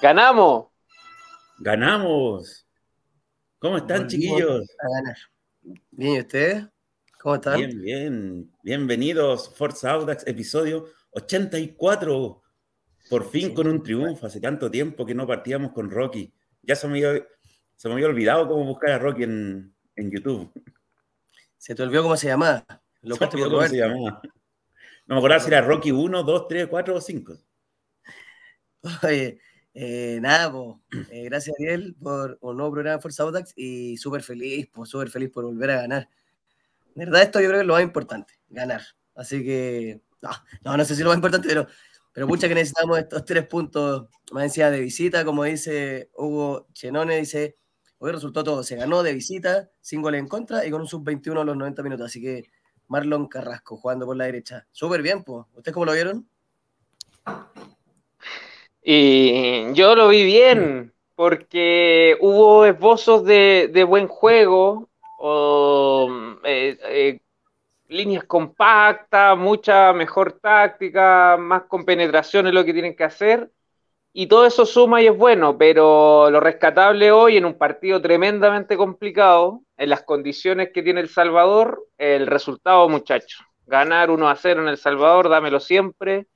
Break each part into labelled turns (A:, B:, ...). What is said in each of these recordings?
A: Ganamos.
B: Ganamos. ¿Cómo están, chiquillos?
C: A ganar. Bien, ¿y ustedes? ¿Cómo están?
B: Bien, bien. Bienvenidos, Forza Audax, episodio 84. Por fin con un triunfo. Hace tanto tiempo que no partíamos con Rocky. Ya se me había, se me había olvidado cómo buscar a Rocky en, en YouTube.
C: ¿Se te olvidó cómo se llamaba?
B: Lo se me cómo se llamaba. No me acuerdo si era Rocky 1, 2, 3, 4 o 5.
C: Oye, eh, nada, pues, gracias Ariel por un nuevo programa de Fuerza Audax y súper feliz, pues súper feliz por volver a ganar. De verdad, esto yo creo que es lo más importante, ganar. Así que, no, no, sé si es lo más importante, pero, pero mucha que necesitamos estos tres puntos, más encima de visita, como dice Hugo Chenone, dice, hoy resultó todo, se ganó de visita, sin goles en contra y con un sub-21 a los 90 minutos, así que Marlon Carrasco jugando por la derecha. Súper bien, pues. ¿Ustedes cómo lo vieron?
A: Y yo lo vi bien, porque hubo esbozos de, buen juego, o, eh, eh, líneas compactas, mucha mejor táctica, más compenetración en lo que tienen que hacer. Y todo eso suma y es bueno, pero lo rescatable hoy en un partido tremendamente complicado, en las condiciones que tiene El Salvador, el resultado, muchachos. Ganar 1 a 0 en El Salvador, dámelo siempre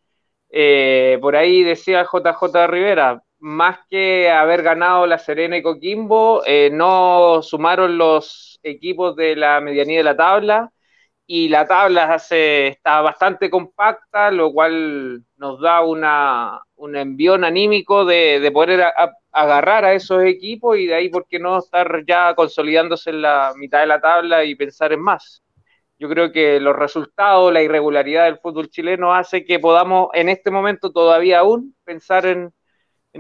A: eh, por ahí decía JJ Rivera, más que haber ganado la Serena y Coquimbo, eh, no sumaron los equipos de la medianía de la tabla y la tabla está bastante compacta, lo cual nos da una, un envión anímico de, poder agarrar a esos equipos y de ahí, ¿por qué no estar ya consolidándose en la mitad de la tabla y pensar en más? Yo creo que los resultados, la irregularidad del fútbol chileno hace que podamos en este momento todavía aún pensar en,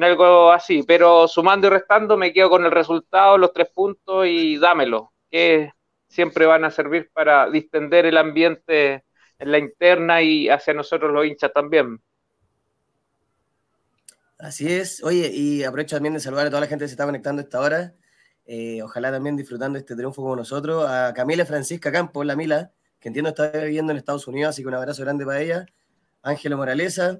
A: algo así, pero sumando y restando me quedo con el resultado, los tres puntos y dámelo, que siempre van a servir para distender el ambiente en la interna y hacia nosotros los hinchas también.
C: Así es. Oye, y aprovecho también de saludar a toda la gente que se está conectando a esta hora. Eh, ojalá también disfrutando este triunfo como nosotros. A Camila Francisca Campos, la Mila, que entiendo está viviendo en Estados Unidos, así que un abrazo grande para ella. Ángelo Moraleza,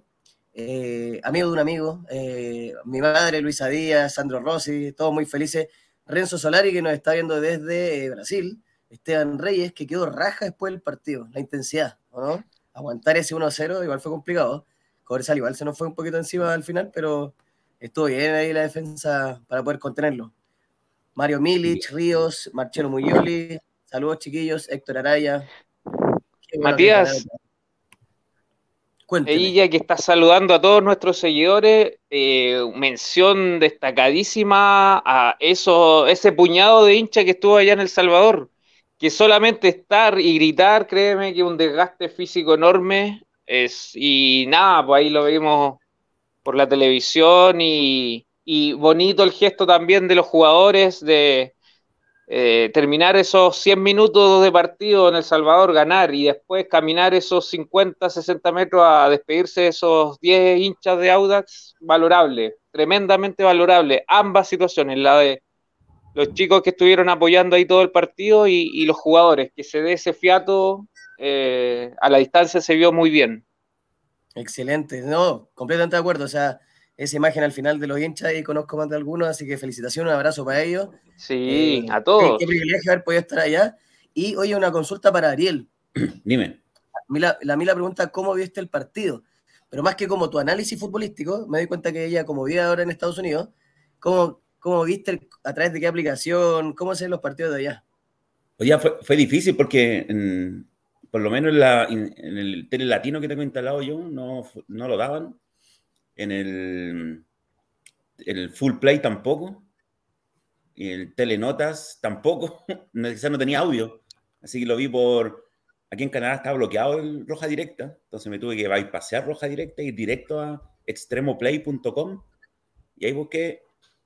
C: eh, amigo de un amigo, eh, mi madre, Luisa Díaz, Sandro Rossi, todos muy felices. Renzo Solari, que nos está viendo desde Brasil. Esteban Reyes, que quedó raja después del partido, la intensidad, ¿no? Aguantar ese 1-0 igual fue complicado. Cobresal igual se nos fue un poquito encima al final, pero estuvo bien ahí la defensa para poder contenerlo. Mario Milic, Ríos, Marcelo Muyoli, saludos chiquillos, Héctor Araya.
A: Matías, ella que está saludando a todos nuestros seguidores, eh, mención destacadísima a eso, ese puñado de hincha que estuvo allá en El Salvador, que solamente estar y gritar, créeme que un desgaste físico enorme. Es, y nada, pues ahí lo vimos por la televisión y, y bonito el gesto también de los jugadores de eh, terminar esos 100 minutos de partido en El Salvador, ganar y después caminar esos 50, 60 metros a despedirse de esos 10 hinchas de Audax, valorable, tremendamente valorable. Ambas situaciones, la de los chicos que estuvieron apoyando ahí todo el partido y, los jugadores, que se dé ese fiato eh, a la distancia se vio muy bien.
C: Excelente, no, completamente de acuerdo, o sea esa imagen al final de los hinchas y conozco más de algunos, así que felicitaciones, un abrazo para ellos.
A: Sí, eh, a todos.
C: Qué, privilegio haber podido estar allá. Y oye, una consulta para Ariel.
B: Dime.
C: La, la Mila pregunta cómo viste el partido, pero más que como tu análisis futbolístico, me doy cuenta que ella, como vive ahora en Estados Unidos, ¿cómo, cómo viste a través de qué aplicación, cómo se ven los partidos de allá?
B: Oye, fue, fue difícil porque por lo menos en, la, en, el tele latino que tengo instalado yo no, no lo daban en el, el Full Play tampoco. El Telenotas tampoco. Quizás no tenía audio. Así que lo vi por. Aquí en Canadá estaba bloqueado el Roja Directa. Entonces me tuve que bypassear Roja Directa y ir directo a extremoplay.com. Y ahí busqué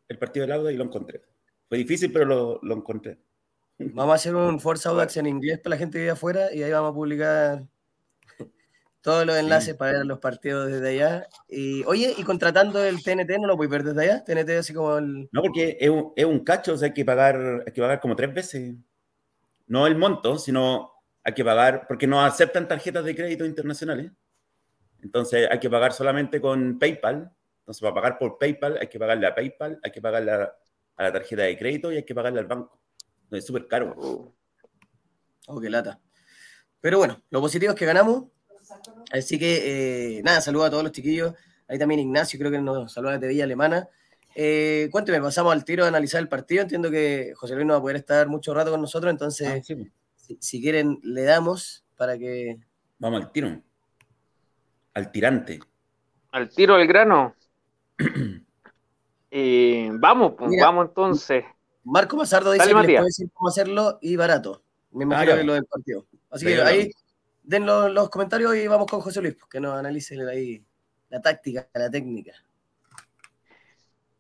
B: el partido del audio y lo encontré. Fue difícil, pero lo, lo encontré.
C: Vamos a hacer un Forza Audax en inglés para la gente que vive afuera y ahí vamos a publicar todos los enlaces para ver los partidos desde allá. Y, oye, y contratando el TNT, ¿no lo puedes ver desde allá? TNT así como el...
B: No, porque es un, es un cacho, o sea, hay que pagar, hay que pagar como tres veces. No el monto, sino hay que pagar, porque no aceptan tarjetas de crédito internacionales. Entonces hay que pagar solamente con PayPal Entonces, para pagar por PayPal hay que pagarle a PayPal, hay que pagarle a, la tarjeta de crédito y hay que pagarle al banco. es súper caro.
C: Oh, qué lata. Pero bueno, lo positivo es que ganamos. Así que, eh, nada, saludo a todos los chiquillos. Ahí también Ignacio, creo que nos saluda de Villa Alemana. Eh, cuénteme, pasamos al tiro a analizar el partido. Entiendo que José Luis no va a poder estar mucho rato con nosotros, entonces, ah, si, si, quieren, le damos para que.
B: Vamos al tiro. Al tirante.
A: Al tiro del grano. Eh, vamos, pues, vamos entonces.
C: Marco Mazardo dice que les puede decir cómo hacerlo y barato. Me ah, imagino que lo del partido. Así que ahí den los, comentarios y vamos con José Luis, pues, que nos analice ahí la táctica, la técnica.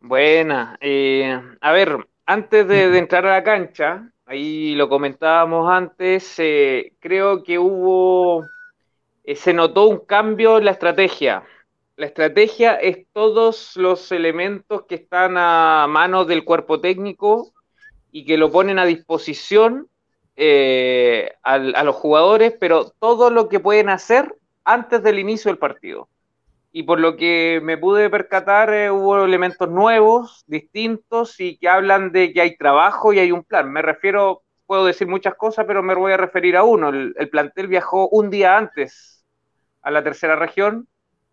A: Buena. Eh, a ver, antes de, entrar a la cancha, ahí lo comentábamos antes, eh, creo que hubo, se notó un cambio en la estrategia la estrategia es todos los elementos que están a manos del cuerpo técnico y que lo ponen a disposición eh, a, los jugadores, pero todo lo que pueden hacer antes del inicio del partido. Y por lo que me pude percatar, eh, hubo elementos nuevos, distintos, y que hablan de que hay trabajo y hay un plan. Me refiero, puedo decir muchas cosas, pero me voy a referir a uno. el plantel viajó un día antes a la tercera región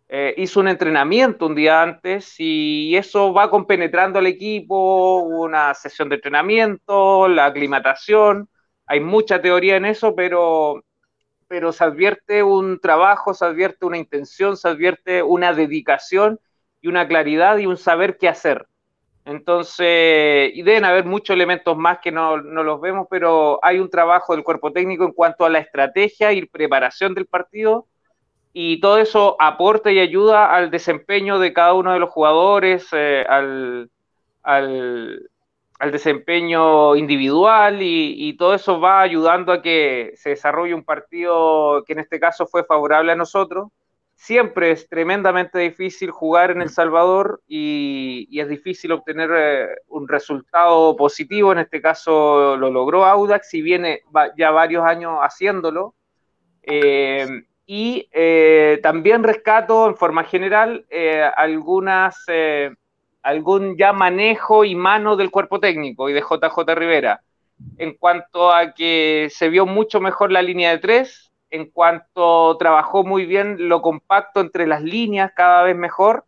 A: eh, hizo un entrenamiento un día antes y eso va compenetrando al equipo, una sesión de entrenamiento, la aclimatación, hay mucha teoría en eso, pero, pero se advierte un trabajo, se advierte una intención, se advierte una dedicación y una claridad y un saber qué hacer. Entonces, y deben haber muchos elementos más que no, no, los vemos, pero hay un trabajo del cuerpo técnico en cuanto a la estrategia y preparación del partido y todo eso aporta y ayuda al desempeño de cada uno de los jugadores, eh, al, al, desempeño individual y, todo eso va ayudando a que se desarrolle un partido que en este caso fue favorable a nosotros. Siempre es tremendamente difícil jugar en El Salvador y, es difícil obtener eh, un resultado positivo. En este caso lo logró Audax y viene ya varios años haciéndolo. Eh, y eh, también rescato en forma general algunas, algún ya manejo y mano del cuerpo técnico y de JJ Rivera, en cuanto a que se vio mucho mejor la línea de tres, en cuanto trabajó muy bien lo compacto entre las líneas cada vez mejor,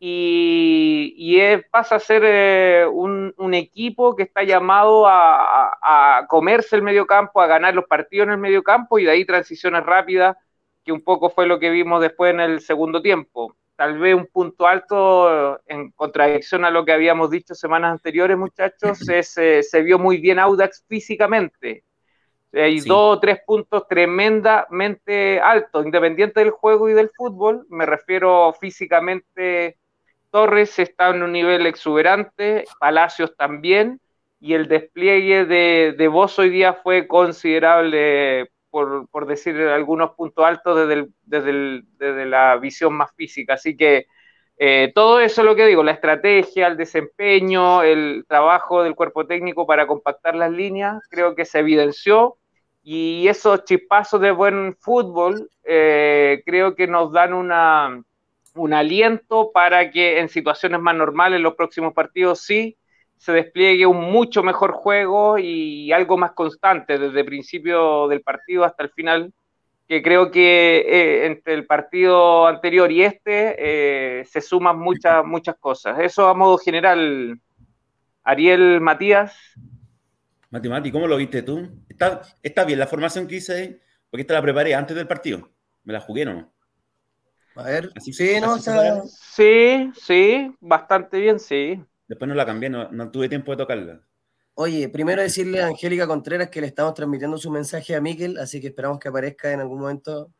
A: y, pasa a ser un, equipo que está llamado a, a, comerse el medio campo, a ganar los partidos en el medio campo y de ahí transiciones rápidas que un poco fue lo que vimos después en el segundo tiempo. Tal vez un punto alto en contradicción a lo que habíamos dicho semanas anteriores, muchachos, es, eh, se vio muy bien Audax físicamente. Hay dos o tres puntos tremendamente altos, independiente del juego y del fútbol. Me refiero físicamente, Torres está en un nivel exuberante, Palacios también, y el despliegue de, de Vos hoy día fue considerable por, decir algunos puntos altos desde, desde, la visión más física. Así que eh, todo eso es lo que digo, la estrategia, el desempeño, el trabajo del cuerpo técnico para compactar las líneas, creo que se evidenció y esos chispazos de buen fútbol eh, creo que nos dan una, un aliento para que en situaciones más normales, los próximos partidos sí, se despliegue un mucho mejor juego y algo más constante desde el principio del partido hasta el final, que creo que eh, entre el partido anterior y este eh, se suman muchas, muchas cosas. Eso a modo general, Ariel Matías.
B: Mati, Mati, ¿cómo lo viste tú? ¿Está, está bien la formación que hice? Porque esta la preparé antes del partido. Me la jugué, ¿no?
C: A ver, sí, no,
A: sí, sí, bastante bien, sí.
B: Después no la cambié, no, tuve tiempo de tocarla.
C: Oye, primero decirle a Angélica Contreras que le estamos transmitiendo su mensaje a Miquel, así que esperamos que aparezca en algún momento.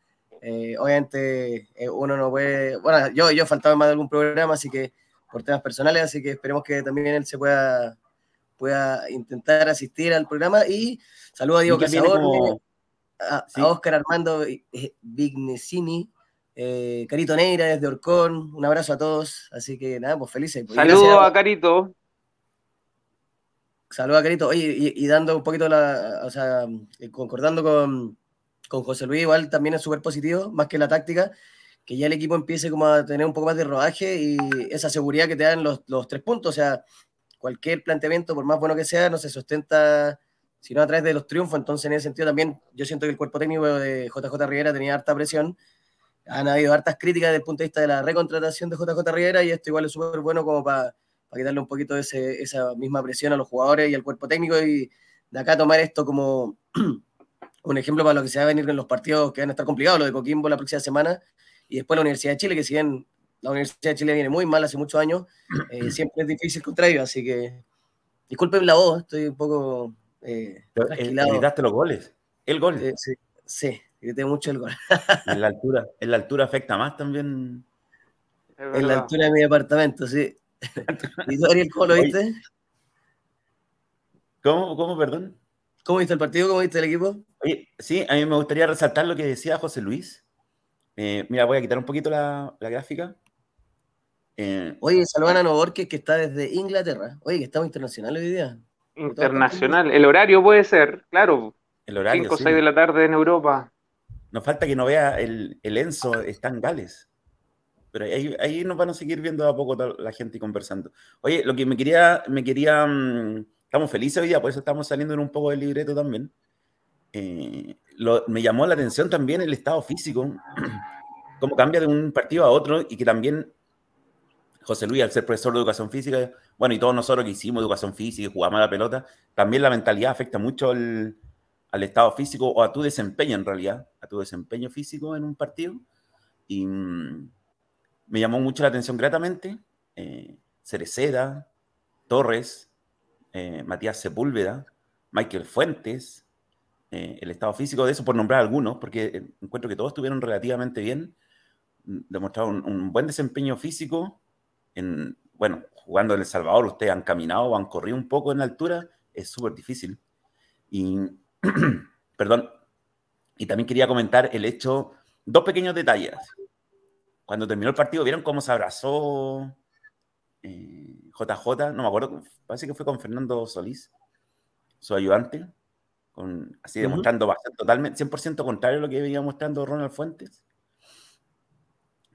C: Eh, obviamente eh, uno no puede, bueno, yo, yo faltaba más de algún programa, así que por temas personales, así que esperemos que también él se pueda, pueda intentar asistir al programa. Y saludo a Diego Cazador, a, Oscar Armando Vignesini, eh, Carito Neira desde Orcón, un abrazo a todos. Así que nada, pues felices.
A: Pues, Saludos a, Carito.
C: Saludos a Carito. Oye, y, dando un poquito la. O sea, eh, concordando con, con José Luis, igual también es súper positivo, más que la táctica. que ya el equipo empiece como a tener un poco más de rodaje y esa seguridad que te dan los, los tres puntos. O sea, cualquier planteamiento, por más bueno que sea, no se sustenta sino a través de los triunfos. Entonces, en ese sentido también yo siento que el cuerpo técnico de JJ Rivera tenía harta presión. Han habido hartas críticas desde el punto de vista de la recontratación de JJ Rivera y esto igual es súper bueno como para, para quitarle un poquito ese, esa misma presión a los jugadores y al cuerpo técnico y de acá tomar esto como un ejemplo para lo que se va a venir en los partidos que van a estar complicados, lo de Coquimbo la próxima semana y después la Universidad de Chile, que si bien la Universidad de Chile viene muy mal hace muchos años, eh, siempre es difícil contra ellos, así que disculpen la voz, estoy un poco eh,
B: gritaste los goles. El gol.
C: Eh, sí, sí, grité mucho el gol.
B: en la altura, en la altura afecta más también.
C: En la altura de mi departamento, sí. ¿Y tú, Ariel, cómo lo viste?
B: ¿Cómo, cómo, perdón?
C: ¿Cómo viste el partido? ¿Cómo viste el equipo?
B: Oye, sí, a mí me gustaría resaltar lo que decía José Luis. Eh, mira, voy a quitar un poquito la, la gráfica.
C: Eh, Oye, saludan a Novorque que está desde Inglaterra. Oye, que estamos internacional hoy día.
A: Internacional. El horario puede ser, claro.
B: El horario.
A: 5 o 6 de la tarde en Europa.
B: Nos falta que no vea el, el Enzo, está Gales. Pero ahí, ahí, nos van a seguir viendo a poco la gente conversando. Oye, lo que me quería, me quería, mm, estamos felices hoy día, por eso estamos saliendo en un poco del libreto también. Eh, lo, me llamó la atención también el estado físico, cómo cambia de un partido a otro y que también José Luis, al ser profesor de educación física, bueno, y todos nosotros que hicimos educación física y jugamos a la pelota, también la mentalidad afecta mucho al, estado físico o a tu desempeño en realidad, a tu desempeño físico en un partido. Y mm, me llamó mucho la atención gratamente eh, Cereceda, Torres, eh, Matías Sepúlveda, Michael Fuentes, eh, el estado físico de eso, por nombrar algunos, porque encuentro que todos estuvieron relativamente bien, mm, demostraron un buen desempeño físico en, bueno, jugando en El Salvador, ustedes han caminado han corrido un poco en altura, es súper difícil. Y, perdón, y también quería comentar el hecho, dos pequeños detalles. Cuando terminó el partido, ¿vieron cómo se abrazó JJ? Eh, no me acuerdo, parece que fue con Fernando Solís, su ayudante, con, así demostrando bastante, totalmente, 100% contrario a lo que venía mostrando Ronald Fuentes.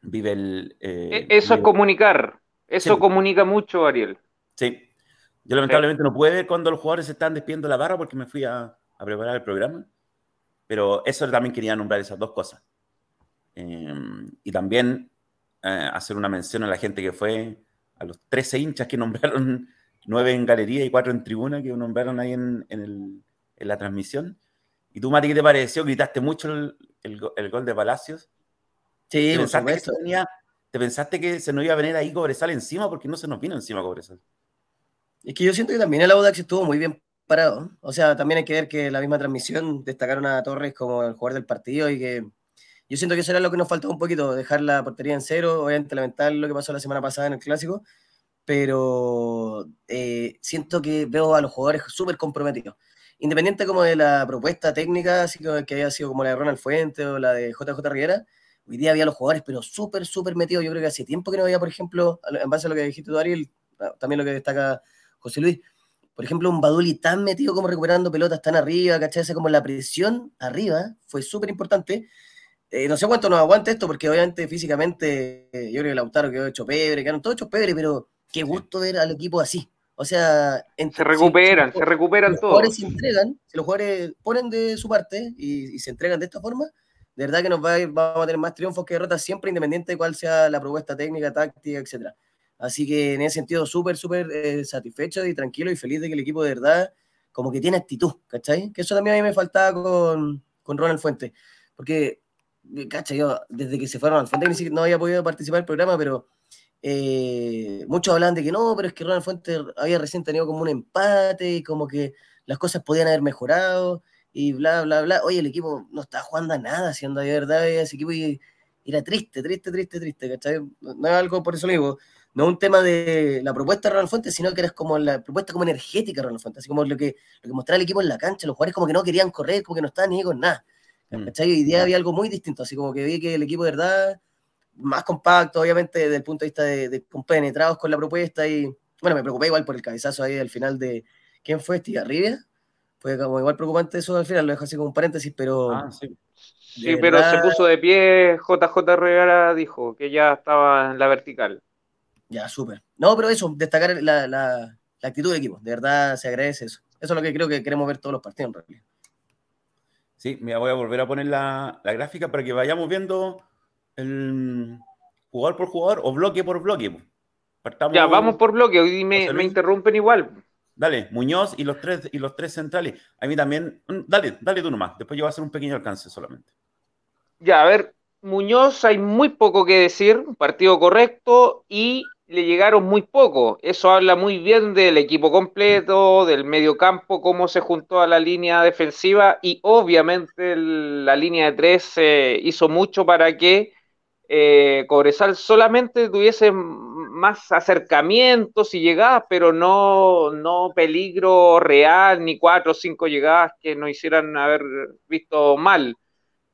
B: Vive el...
A: Eh, e, eso es comunicar. Eso comunica mucho, Ariel.
B: Sí. Yo lamentablemente no pude ver cuando los jugadores se están despidiendo la barra porque me fui a, preparar el programa. Pero eso también quería nombrar esas dos cosas. Em, y también eh, hacer una mención a la gente que fue, a los 13 hinchas que nombraron, nueve en galería y cuatro en tribuna, que nombraron ahí en, en, la transmisión. ¿Y tú, Mati, qué te pareció? Gritaste mucho el, el, gol de Palacios.
C: Sí, por supuesto.
B: ¿Te pensaste que se nos iba a venir ahí Cobresal encima? Porque no se nos vino encima Cobresal.
C: Es que yo siento que también el Audax estuvo muy bien parado. O sea, también hay que ver que la misma transmisión destacaron a Torres como el jugador del partido y que yo siento que eso era lo que nos faltaba un poquito, dejar la portería en cero. Obviamente lamentar lo que pasó la semana pasada en el Clásico, pero eh, siento que veo a los jugadores súper comprometidos. Independiente como de la propuesta técnica, así que haya sido como la de Ronald Fuente o la de JJ Rivera, Hoy día había los jugadores, pero súper, súper metidos. Yo creo que hace tiempo que no había, por ejemplo, en base a lo que dijiste tú, Ariel, también lo que destaca José Luis, por ejemplo, un Baduli tan metido como recuperando pelotas tan arriba, ¿cachai? Esa como la presión arriba fue súper importante. Eh, no sé cuánto nos aguanta esto, porque obviamente físicamente, eh, yo creo que Lautaro quedó hecho pebre, quedaron todos hechos pebre, pero qué gusto ver al equipo así. O sea,
A: se recuperan, se recuperan todos. Los
C: jugadores se entregan, si los jugadores ponen de su parte y se entregan de esta forma, de verdad que nos va a vamos a tener más triunfos que derrotas siempre, independiente de cuál sea la propuesta técnica, táctica, etc. Así que en ese sentido, súper, súper eh, satisfecho y tranquilo y feliz de que el equipo de verdad como que tiene actitud, ¿cachai? Que eso también a mí me faltaba con, con Ronald Fuente, porque, ¿cachai? Yo desde que se fueron al Fuente ni siquiera no había podido participar del programa, pero eh, muchos hablan de que no, pero es que Ronald Fuente había recién tenido como un empate y como que las cosas podían haber mejorado y bla, bla, bla. Oye, el equipo no está jugando a nada, siendo de verdad ese equipo y era triste, triste, triste, triste, ¿cachai? No es algo, por eso lo digo, no un tema de la propuesta de Ronald Fuentes, sino que era como la propuesta como energética de Ronald Fuentes, así como lo que, lo que mostraba el equipo en la cancha, los jugadores como que no querían correr, como que no estaban ni con nada. Mm. ¿Cachai? Hoy día había algo muy distinto, así como que vi que el equipo de verdad, más compacto, obviamente, desde el punto de vista de, de compenetrados con la propuesta y, bueno, me preocupé igual por el cabezazo ahí al final de, ¿quién fue? ¿Estigarribia? fue como igual preocupante eso al final, lo dejo así como un paréntesis, pero...
A: Ah, sí. Sí, pero se puso de pie, JJ Rivera dijo que ya estaba en la vertical.
C: Ya, súper. No, pero eso, destacar la, la, actitud del equipo. De verdad se agradece eso. Eso es lo que creo que queremos ver todos los partidos en realidad.
B: Sí, me voy a volver a poner la, la gráfica para que vayamos viendo el jugador por jugador o bloque por bloque.
A: ya, vamos por bloque. Hoy me, me interrumpen igual.
B: Dale, Muñoz y los tres y los tres centrales. A mí también. Mm, dale, dale tú nomás. Después yo voy a hacer un pequeño alcance solamente.
A: Ya, a ver, Muñoz hay muy poco que decir, partido correcto y le llegaron muy poco. Eso habla muy bien del equipo completo, del medio campo, cómo se juntó a la línea defensiva y obviamente la línea de tres hizo mucho para que eh, Cobresal solamente tuviese más acercamientos y llegadas, pero no, no peligro real, ni cuatro o cinco llegadas que nos hicieran haber visto mal.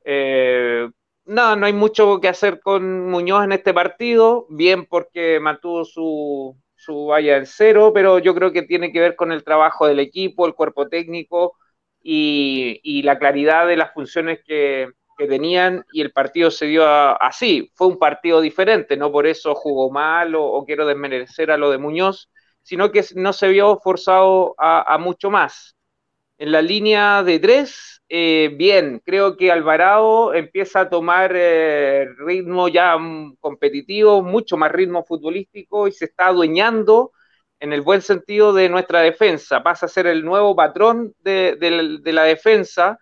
A: Eh, no, no hay mucho que hacer con Muñoz en este partido, bien porque mantuvo su, su valla en cero, pero yo creo que tiene que ver con el trabajo del equipo, el cuerpo técnico y, la claridad de las funciones que, tenían y el partido se dio así. Fue un partido diferente, no por eso jugó mal o, quiero desmerecer a lo de Muñoz, sino que no se vio forzado a mucho más. En la línea de tres, eh, bien, creo que Alvarado empieza a tomar eh, ritmo ya mm, competitivo, mucho más ritmo futbolístico y se está adueñando en el buen sentido de nuestra defensa. Pasa a ser el nuevo patrón de, la defensa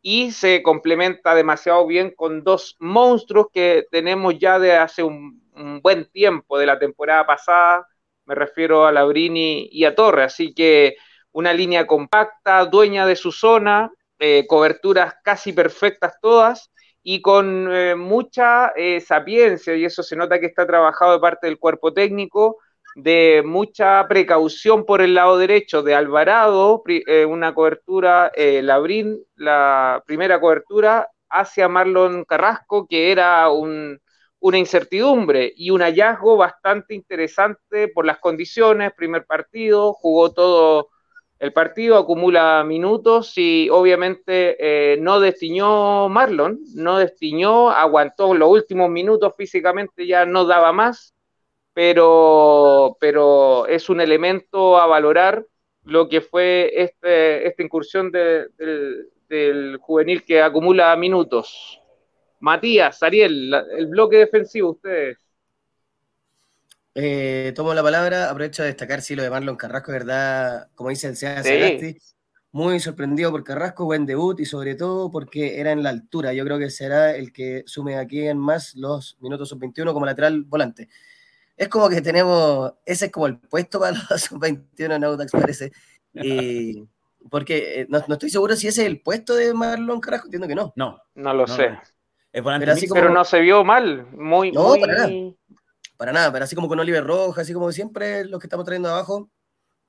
A: y se complementa demasiado bien con dos monstruos que tenemos ya de hace un, buen tiempo de la temporada pasada. Me refiero a Labrini y a Torre. Así que una línea compacta, dueña de su zona, eh, coberturas casi perfectas todas y con eh, mucha eh, sapiencia, y eso se nota que está trabajado de parte del cuerpo técnico, de mucha precaución por el lado derecho de Alvarado, una cobertura, Labrín, la primera cobertura hacia Marlon Carrasco, que era una incertidumbre y un hallazgo bastante interesante por las condiciones, primer partido, jugó todo el partido, acumula minutos y obviamente eh, no destiñó Marlon, no destiñó, aguantó los últimos minutos físicamente, ya no daba más, pero, pero es un elemento a valorar lo que fue este, esta incursión del juvenil que acumula minutos. Matías, Ariel, el bloque defensivo, ustedes.
C: Eh, tomo la palabra, aprovecho de destacar sí, lo de Marlon Carrasco, verdad, como dice el Sea muy sorprendido por Carrasco, buen debut y sobre todo porque era en la altura. Yo creo que será el que sume aquí en más los minutos sub-21 como lateral volante. Es como que tenemos, ese es como el puesto para los sub-21 en Audax, parece. Y, porque eh, no, estoy seguro si ese es el puesto de Marlon Carrasco, entiendo que no.
A: No, no lo sé. pero, no se vio mal, muy, no, muy,
C: para nada, pero así como con Oliver Roja, así como siempre los que estamos trayendo abajo,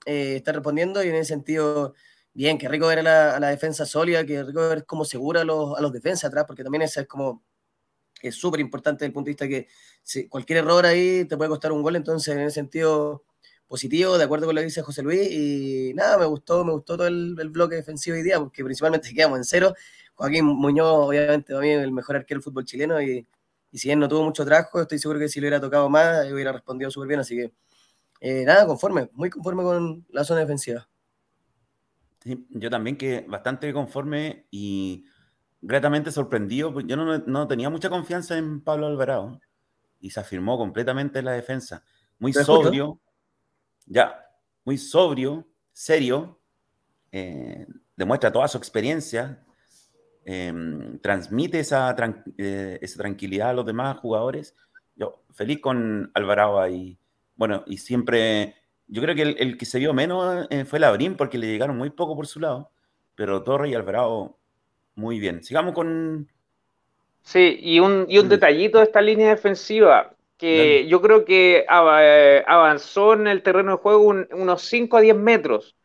C: eh, está respondiendo y en ese sentido, bien, que rico ver a la, defensa sólida, que rico ver cómo segura a los, a los defensas atrás, porque también eso es como, es súper importante desde el punto de vista que si cualquier error ahí te puede costar un gol, entonces en ese sentido positivo, de acuerdo con lo que dice José Luis, y nada, me gustó, me gustó todo el, bloque defensivo hoy día, porque principalmente quedamos en cero. Joaquín Muñoz, obviamente, también el mejor arquero del fútbol chileno, y y si bien no tuvo mucho trabajo, estoy seguro que si le hubiera tocado más, hubiera respondido súper bien. Así que, eh, nada, conforme, muy conforme con la zona defensiva.
B: yo también que bastante conforme y gratamente sorprendido. Pues yo no, tenía mucha confianza en Pablo Alvarado y se afirmó completamente en la defensa. Muy sobrio, ya, muy sobrio, serio, eh, demuestra toda su experiencia, Em, transmite esa, eh, esa, tranquilidad a los demás jugadores. Yo feliz con Alvarado ahí. Bueno, y siempre, yo creo que el, que se vio menos eh, fue Labrín porque le llegaron muy poco por su lado, pero Torre y Alvarado muy bien. Sigamos con...
A: Sí, y un, y un detallito de esta línea defensiva, que yo creo que eh, avanzó en el terreno de juego unos 5 a 10 metros,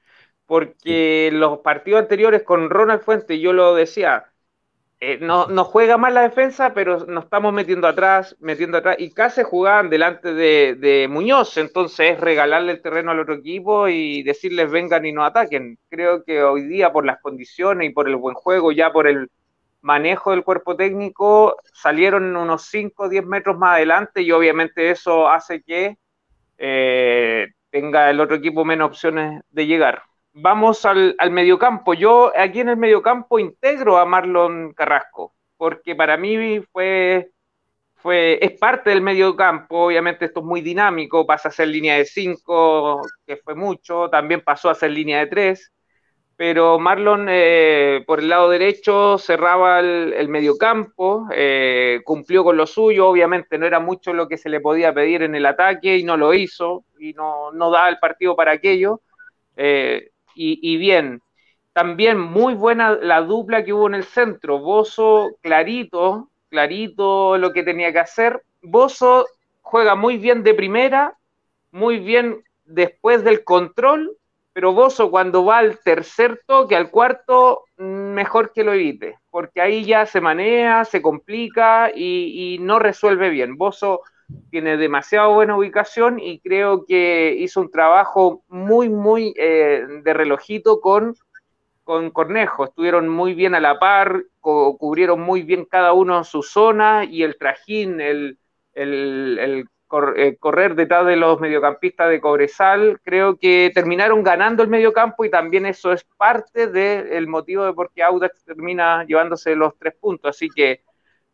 A: porque los partidos anteriores con Ronald Fuentes, yo lo decía, eh, no, juega mal la defensa, pero nos estamos metiendo atrás, metiendo atrás, y casi jugaban delante de, Muñoz, entonces es regalarle el terreno al otro equipo y decirles vengan y no ataquen. Creo que hoy día por las condiciones y por el buen juego, ya por el manejo del cuerpo técnico, salieron unos 5 o 10 metros más adelante y obviamente eso hace que eh, tenga el otro equipo menos opciones de llegar. Vamos al, al mediocampo. Yo aquí en el mediocampo integro a Marlon Carrasco, porque para mí fue fue, es parte del medio campo, obviamente esto es muy dinámico, pasa a ser línea de 5, que fue mucho, también pasó a ser línea de 3, pero Marlon eh, por el lado derecho cerraba el, el medio campo, eh, cumplió con lo suyo, obviamente no era mucho lo que se le podía pedir en el ataque y no lo hizo, y no, no daba el partido para aquello, eh, y, bien, también muy buena la dupla que hubo en el centro, Bozo clarito, clarito lo que tenía que hacer. Bozo juega muy bien de primera, muy bien después del control, pero Bozo cuando va al tercer toque, al cuarto, mejor que lo evite, porque ahí ya se manea, se complica y, y no resuelve bien. Bozo tiene demasiado buena ubicación y creo que hizo un trabajo muy, muy eh, de relojito con con Cornejo, estuvieron muy bien a la par, cubrieron muy bien cada uno su zona y el trajín, el, el, el, correr detrás de los mediocampistas de Cobresal, creo que terminaron ganando el mediocampo y también eso es parte del motivo de por qué Audax termina llevándose los tres puntos, así que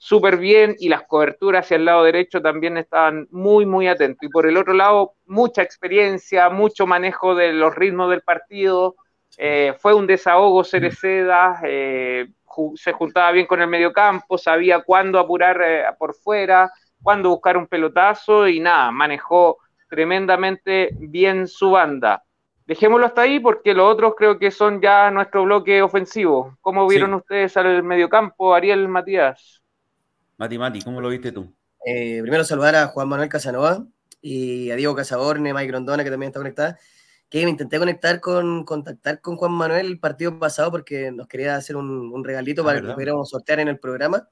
A: súper bien y las coberturas hacia el lado derecho también estaban muy, muy atentos. Y por el otro lado, mucha experiencia, mucho manejo de los ritmos del partido, eh, fue un desahogo Cereceda, eh, se juntaba bien con el mediocampo, sabía cuándo apurar eh, por fuera, cuándo buscar un pelotazo y nada, manejó tremendamente bien su banda. Dejémoslo hasta ahí porque los otros creo que son ya nuestro bloque ofensivo. ¿Cómo vieron sí. ustedes al mediocampo, Ariel Matías?
B: Mati, Mati, ¿cómo lo viste tú?
C: Eh, primero saludar a Juan Manuel Casanova y a Diego Casaborne, Mike Grondona, que también está conectada que me intenté conectar con, contactar con Juan Manuel el partido pasado porque nos quería hacer un, un regalito ah, para ¿verdad? que pudiéramos sortear en el programa.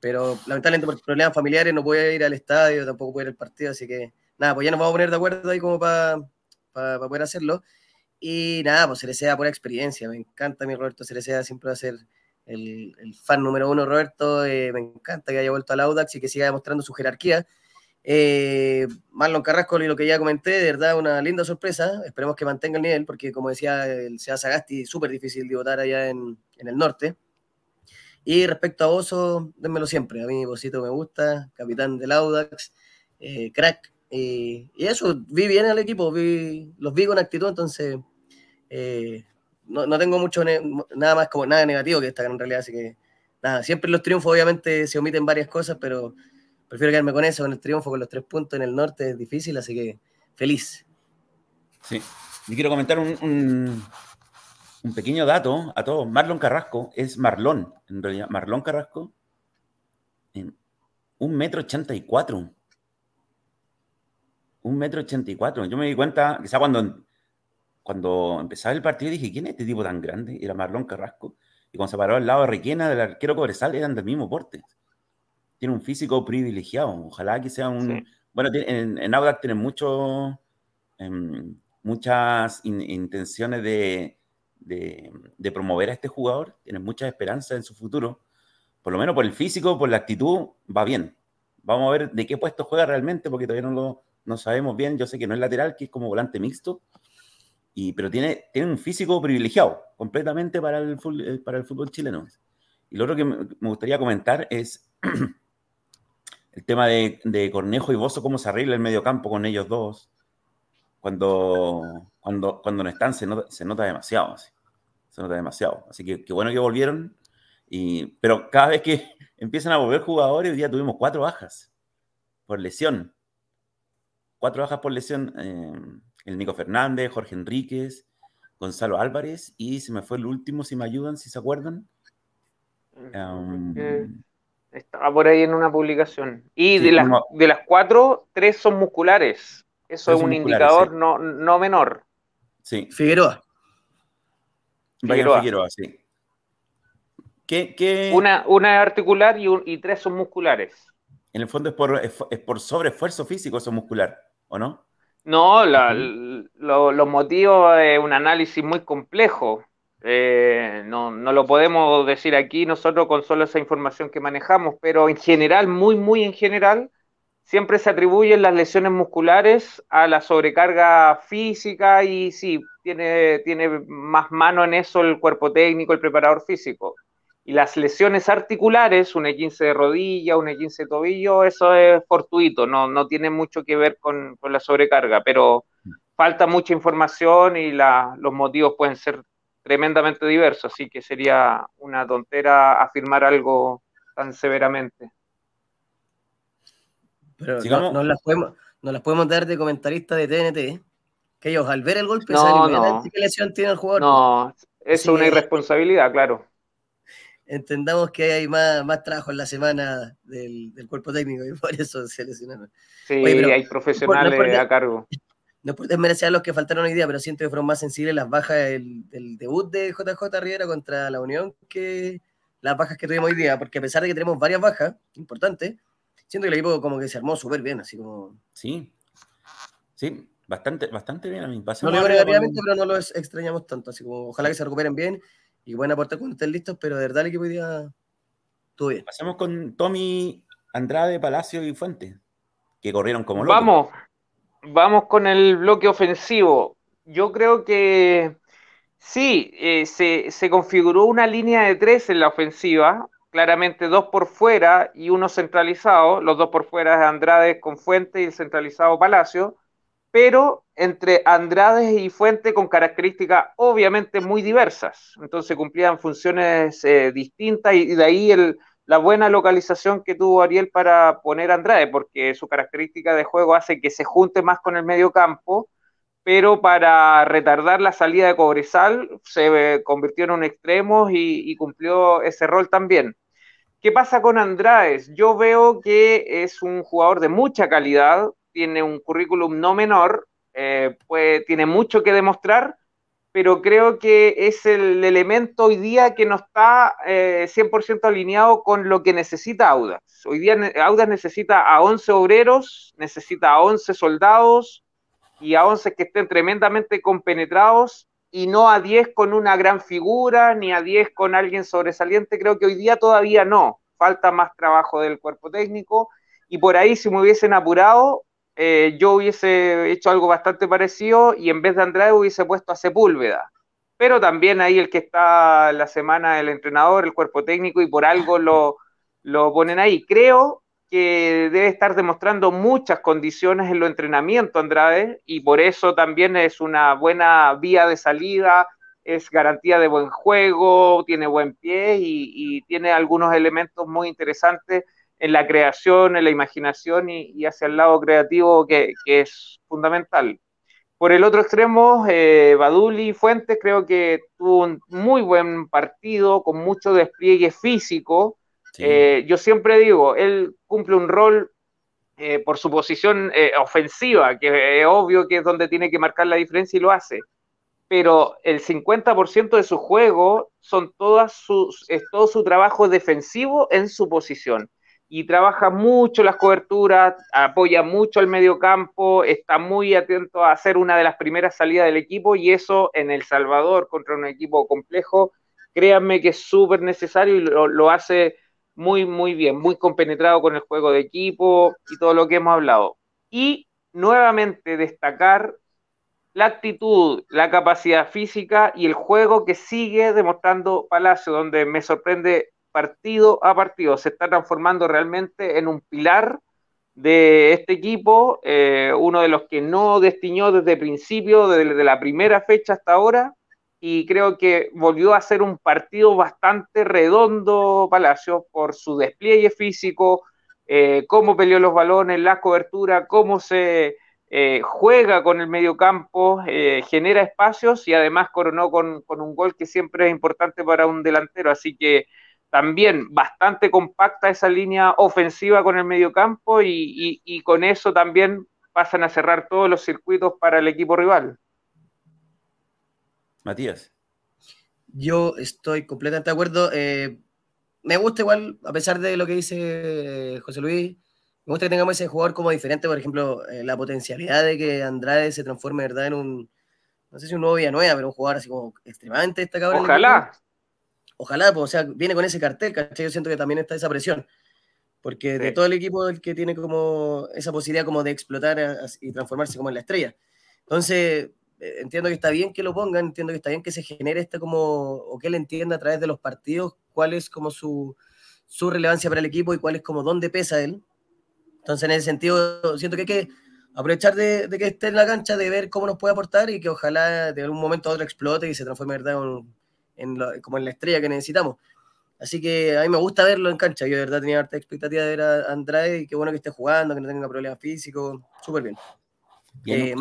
C: Pero lamentablemente por problemas familiares no puede ir al estadio, tampoco puede ir al partido, así que nada, pues ya nos vamos a poner de acuerdo ahí como para pa, pa poder hacerlo. Y nada, pues Cerecea por experiencia, me encanta mi Roberto Cerecea, siempre va a ser el, fan número uno Roberto, eh, me encanta que haya vuelto al Audax y que siga demostrando su jerarquía. Eh, Marlon Carrasco, y lo que ya comenté, de verdad, una linda sorpresa. Esperemos que mantenga el nivel, porque como decía el Sea Sagasti, súper difícil de votar allá en, en, el norte. Y respecto a Oso, dénmelo siempre. A mí Bosito me gusta, capitán del Audax, eh, crack. Y eso, vi bien al equipo, vi, los vi con actitud, entonces eh, no, no, tengo mucho nada más como nada negativo que destacar en realidad. Así que nada, siempre los triunfos obviamente se omiten varias cosas, pero prefiero quedarme con eso, con el triunfo, con los tres puntos en el norte, es difícil, así que feliz.
B: Sí, y quiero comentar un, un, un, pequeño dato a todos. Marlon Carrasco es Marlón, en realidad. Marlón Carrasco, en un metro ochenta y cuatro. Un metro ochenta y cuatro. Yo me di cuenta, quizá cuando, cuando empezaba el partido dije, ¿quién es este tipo tan grande? Era Marlón Carrasco. Y cuando se paró al lado de Requena, del arquero Cobresal, eran del mismo porte tiene un físico privilegiado. Ojalá que sea un. Sí. Bueno, en, en Audax tienen mucho, eh, muchas in, intenciones de, de, de, promover a este jugador, tienen muchas esperanzas en su futuro. Por lo menos por el físico, por la actitud, va bien. Vamos a ver de qué puesto juega realmente, porque todavía no lo no sabemos bien. Yo sé que no es lateral, que es como volante mixto, y, pero tiene, tiene un físico privilegiado completamente para el, eh, para el fútbol chileno. Y lo otro que me gustaría comentar es el tema de, de, Cornejo y Bozo, cómo se arregla el medio campo con ellos dos. Cuando, cuando, cuando no están, se nota, se nota demasiado. Así. Se nota demasiado. Así que qué bueno que volvieron. Y, pero cada vez que empiezan a volver jugadores, hoy tuvimos cuatro bajas por lesión. Cuatro bajas por lesión. Eh, el Nico Fernández, Jorge Enríquez, Gonzalo Álvarez y se me fue el último, si me ayudan, si se acuerdan. Um,
A: estaba por ahí en una publicación. Y sí, de, las, de las cuatro, tres son musculares. Eso es un indicador sí. no, no menor.
B: Sí.
C: Figueroa.
B: Figueroa, Figueroa sí. ¿Qué, qué...
A: Una, una es articular y, un, y, tres son musculares.
B: En el fondo es por, es, es por sobreesfuerzo físico eso muscular, ¿o no?
A: No, la, lo, los motivos es un análisis muy complejo. Eh, no, no lo podemos decir aquí nosotros con solo esa información que manejamos, pero en general, muy, muy en general, siempre se atribuyen las lesiones musculares a la sobrecarga física y sí, tiene, tiene más mano en eso el cuerpo técnico, el preparador físico. Y las lesiones articulares, un E15 de rodilla, un E15 de tobillo, eso es fortuito, no, no tiene mucho que ver con, con la sobrecarga, pero falta mucha información y la, los motivos pueden ser tremendamente diversos, así que sería una tontera afirmar algo tan severamente.
C: Pero no, no, las podemos, no las podemos dar de comentarista de TNT, ¿eh? que ellos al ver el golpe no, no. qué lesión tiene el jugador.
A: No, eso es una irresponsabilidad, claro
C: entendamos que hay más, más trabajo en la semana del, cuerpo técnico y por eso se lesionaron.
A: Sí, hay profesionales a cargo.
C: No por desmerecer a los que faltaron hoy día, pero siento que fueron más sensibles las bajas del, debut de JJ Rivera contra la Unión que las bajas que tuvimos hoy día, porque a pesar de que tenemos varias bajas importantes, siento que el equipo como que se armó súper bien, así como...
B: Sí, sí, bastante, bastante bien a mí.
C: No lo negativamente, pero no lo extrañamos tanto, así como ojalá que se recuperen bien y buen aporte cuando estén listos, pero de verdad el equipo hoy día estuvo bien.
B: Pasemos con Tommy, Andrade, Palacio y Fuente, que corrieron como locos.
A: Vamos, vamos con el bloque ofensivo. Yo creo que sí, eh, se, se, configuró una línea de tres en la ofensiva, claramente dos por fuera y uno centralizado, los dos por fuera de Andrade con Fuente y el centralizado Palacio pero entre Andrade y Fuente con características obviamente muy diversas. Entonces cumplían funciones eh, distintas y, de ahí la buena localización que tuvo Ariel para poner a Andrade, porque su característica de juego hace que se junte más con el medio campo, pero para retardar la salida de Cobresal se convirtió en un extremo y, y cumplió ese rol también. ¿Qué pasa con Andrade? Yo veo que es un jugador de mucha calidad, tiene un currículum no menor, eh, tiene mucho que demostrar, pero creo que es el elemento hoy día que no está 100% eh, alineado con lo que necesita Audas. Hoy día Audas necesita a 11 obreros, necesita a 11 soldados y a 11 que estén tremendamente compenetrados y no a 10 con una gran figura ni a 10 con alguien sobresaliente. Creo que hoy día todavía no. Falta más trabajo del cuerpo técnico y por ahí si me hubiesen apurado eh, yo hubiese hecho algo bastante parecido y en vez de Andrade hubiese puesto a Sepúlveda. Pero también ahí el que está la semana del entrenador, el cuerpo técnico, y por algo lo, lo ponen ahí. Creo que debe estar demostrando muchas condiciones en los entrenamientos Andrade y por eso también es una buena vía de salida, es garantía de buen juego, tiene buen pie y tiene algunos elementos muy interesantes en la creación, en la imaginación y, hacia el lado creativo que, es fundamental. Por el otro extremo, eh, Baduli Fuentes creo que tuvo un muy buen partido con mucho despliegue físico. Eh, yo siempre digo, él cumple un rol eh, por su posición eh, ofensiva, que es obvio que es donde tiene que marcar la diferencia y lo hace. Pero el 50% de su juego son todas sus, es todo su trabajo defensivo en su posición y trabaja mucho las coberturas, apoya mucho el medio campo, está muy atento a hacer una de las primeras salidas del equipo y eso en El Salvador contra un equipo complejo, créanme que es súper necesario y lo, hace muy, muy bien, muy compenetrado con el juego de equipo y todo lo que hemos hablado. Y nuevamente destacar la actitud, la capacidad física y el juego que sigue demostrando Palacio, donde me sorprende partido a partido. Se está transformando realmente en un pilar de este equipo, eh, uno de los que no destiñó desde el principio, desde, la primera fecha hasta ahora, y creo que volvió a ser un partido bastante redondo Palacio por su despliegue físico, eh, cómo peleó los balones, la cobertura, cómo se eh, juega con el medio campo, genera espacios y además coronó con, con, un gol que siempre es importante para un delantero. Así que también bastante compacta esa línea ofensiva con el mediocampo y, y, con eso también pasan a cerrar todos los circuitos para el equipo rival.
B: Matías.
C: Yo estoy completamente de acuerdo. Eh, me gusta igual, a pesar de lo que dice José Luis, me gusta que tengamos ese jugador como diferente, por ejemplo, eh, la potencialidad de que Andrade se transforme ¿verdad? en un no sé si un nuevo Villanueva, pero un jugador así como extremadamente destacado.
A: Ojalá.
C: Ojalá, pues, o sea, viene con ese cartel, ¿cachai? Yo siento que también está esa presión. Porque de todo el equipo el que tiene como esa posibilidad como de explotar y transformarse como en la estrella. Entonces, eh, entiendo que está bien que lo pongan, entiendo que está bien que se genere esta como, o que él entienda a través de los partidos cuál es como su, su relevancia para el equipo y cuál es como dónde pesa él. Entonces, en ese sentido, siento que hay que aprovechar de, que esté en la cancha, de ver cómo nos puede aportar y que ojalá de algún momento a otro explote y se transforme verdad en, como en la estrella que necesitamos. Así que a mí me gusta verlo en cancha. Yo de verdad tenía harta expectativa de ver a Andrade y qué bueno que esté jugando, que no tenga problemas físicos. Súper bien.
B: Eh,